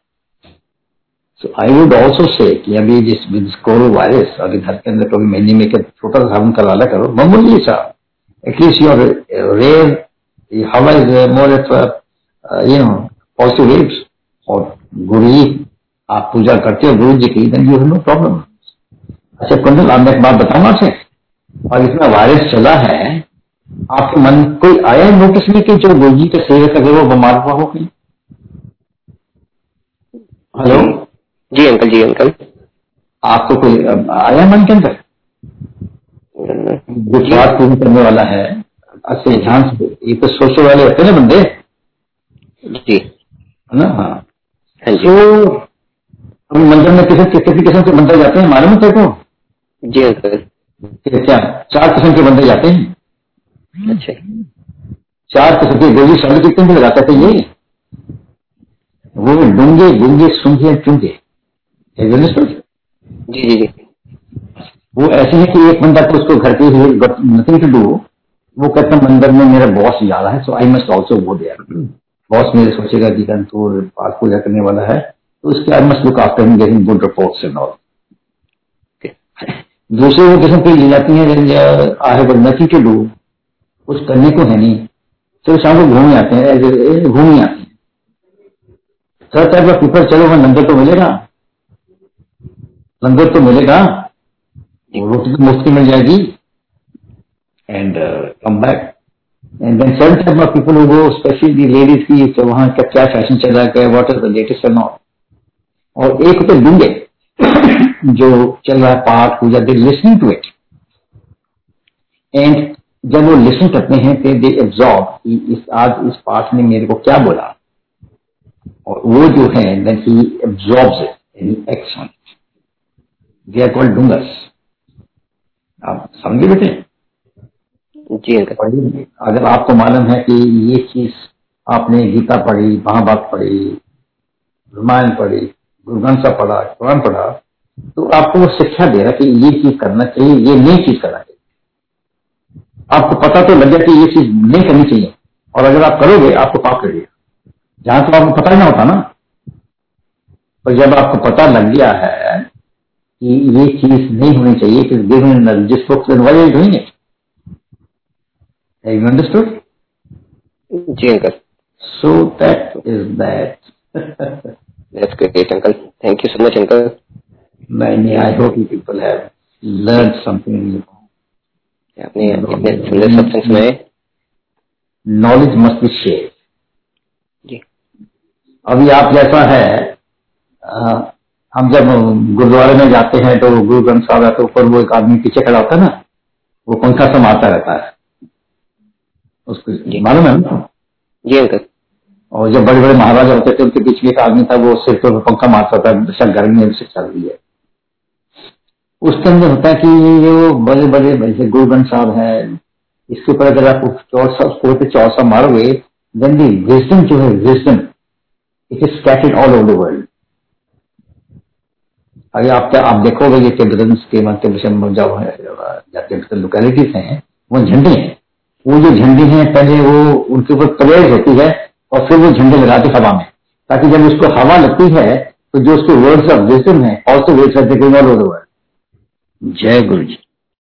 So I would also say कि अभी जिस विद कोरो वायरस अभी घर के अंदर कभी महीने में छोटा सा हवन करवा करो, मामूली सा। At least your rare hawa is more you know positive waves और गुड़ी आप पूजा करते हो, गुरु जी की देन यू नो प्रॉब्लम अच्छा कुंडल आप एक बात बताऊँगा आपसे और इतना वायरस चला है, आपके मन, कोई आया नोटिस में कि जो गुरु जी का सेवक अगर वो बीमार हुआ हो कहीं? हेलो जी अंकल जी अंकल। आपको कोई आया मन के अंदर? जो बात पूरी करने वाला है अच्छे ध्यान से ये तो सोचने वाले होते ना बंदे। जी। है ना? हाँ। हाँ तो हम मंदिर में किसी किसी किस्म के मंदिर जाते हैं मालूम है को? जी अंकल। क्या चार किस्म के बंदे जाते हैं? अच्छा। चार किस्म के गोली साढ़े कितने लगाते थे ये? वो डूँगे गुंगे सूंघे चुंगे? जी जी जी। वो ऐसे है कि एक बंदा तो उसको घर पे ही नथिंग टू डू वो कहता है मंदिर में मेरा बॉस जा रहा है so I must also go there boss मेरे सोचेगा कि कंट्रोल पाठ पूजा करने वाला है तो उसके I must look after him getting good reports and all दूसरे वो किस्म की ले जाती है I have nothing to do कुछ करने को है नहीं। सिर्फ़ शाम को घूमने आते हैं घूमने आते हैं। थर्ड टाइप ऑफ़ पीपल चलो वहाँ लंगर तो मिलेगा। लंगर तो मिलेगा। रोटी तो मुफ़्त मिल जाएगी। And come back and then certain type of people go specially ladies की तो वहाँ का क्या फ़ैशन चल रहा है what is the latest and all और एक होते डूँगे जो चल रहा है पाठ पूजा they listening to it and जब वो लिसन करते हैं तो दे एब्जॉर्ब इस आज इस पाठ ने मेरे को क्या बोला। और वो जो है then he absorbs it on it they are called डूंगर्स आप समझे बेटे? जी अगर आपको मालूम है कि ये चीज़ आपने गीता पढ़ी महाभारत पढ़ी रामायण पढ़ी गुरु ग्रंथ साहब पढ़ा कुरान पढ़ा तो आपको वो शिक्षा दे रहा कि ये चीज़ करना चाहिए ये नई चीज़ करना चाहिए। आपको पता तो लग गया कि ये चीज़ नहीं करनी चाहिए। और अगर आप करोगे आपको पाप लगेगा जहाँ तो आपको पता ही ना होता ना। पर जब आपको पता लग गया है कि ये चीज़ नहीं होनी चाहिए इट जिस book then why are you understood ji uncle. So that is that that's great uncle. Thank you so much uncle. मैं I hope you people have learn something in you आपने इतने सुंदर सत्संग सुनाए नॉलेज मस्ट बी शेयर अभी आप जैसा है हम जब गुरुद्वारे में जाते हैं तो गुरु ग्रंथ साहब है तो ऊपर वो एक आदमी पीछे खड़ा होता है ना वो पंखा से मारता रहता है? उसको मालूम है? ना जी अंकल और जब बड़े बड़े महाराजा होते थे उनके बीच में एक आदमी था वो सिर पर पंखा मारता था बेशक गर्मी में से चल रही है। उसके अंदर होता है कि ये वो बड़े बड़े जैसे गुरु ग्रंथ साहब है इसके ऊपर अगर आप चौर सा उसके ऊपर मारोगे देन दी विजडम जो है wisdom it is scattered all over the world अगर आप आप देखोगे ये तिब्बतन के मध्य विषय में जाओ है तिब्बतन लोकेलिटीज हैं, वो झंडे हैं। वो जो झंडे हैं, पहले वो उनके ऊपर परेड होती है और फिर वो झंडे लगाते हवा में। ताकि जब उसको हवा लगती है तो जो उसके वर्ड्स ऑफ़ विजडम है ऑल्सो द ऑल जय गुरु जी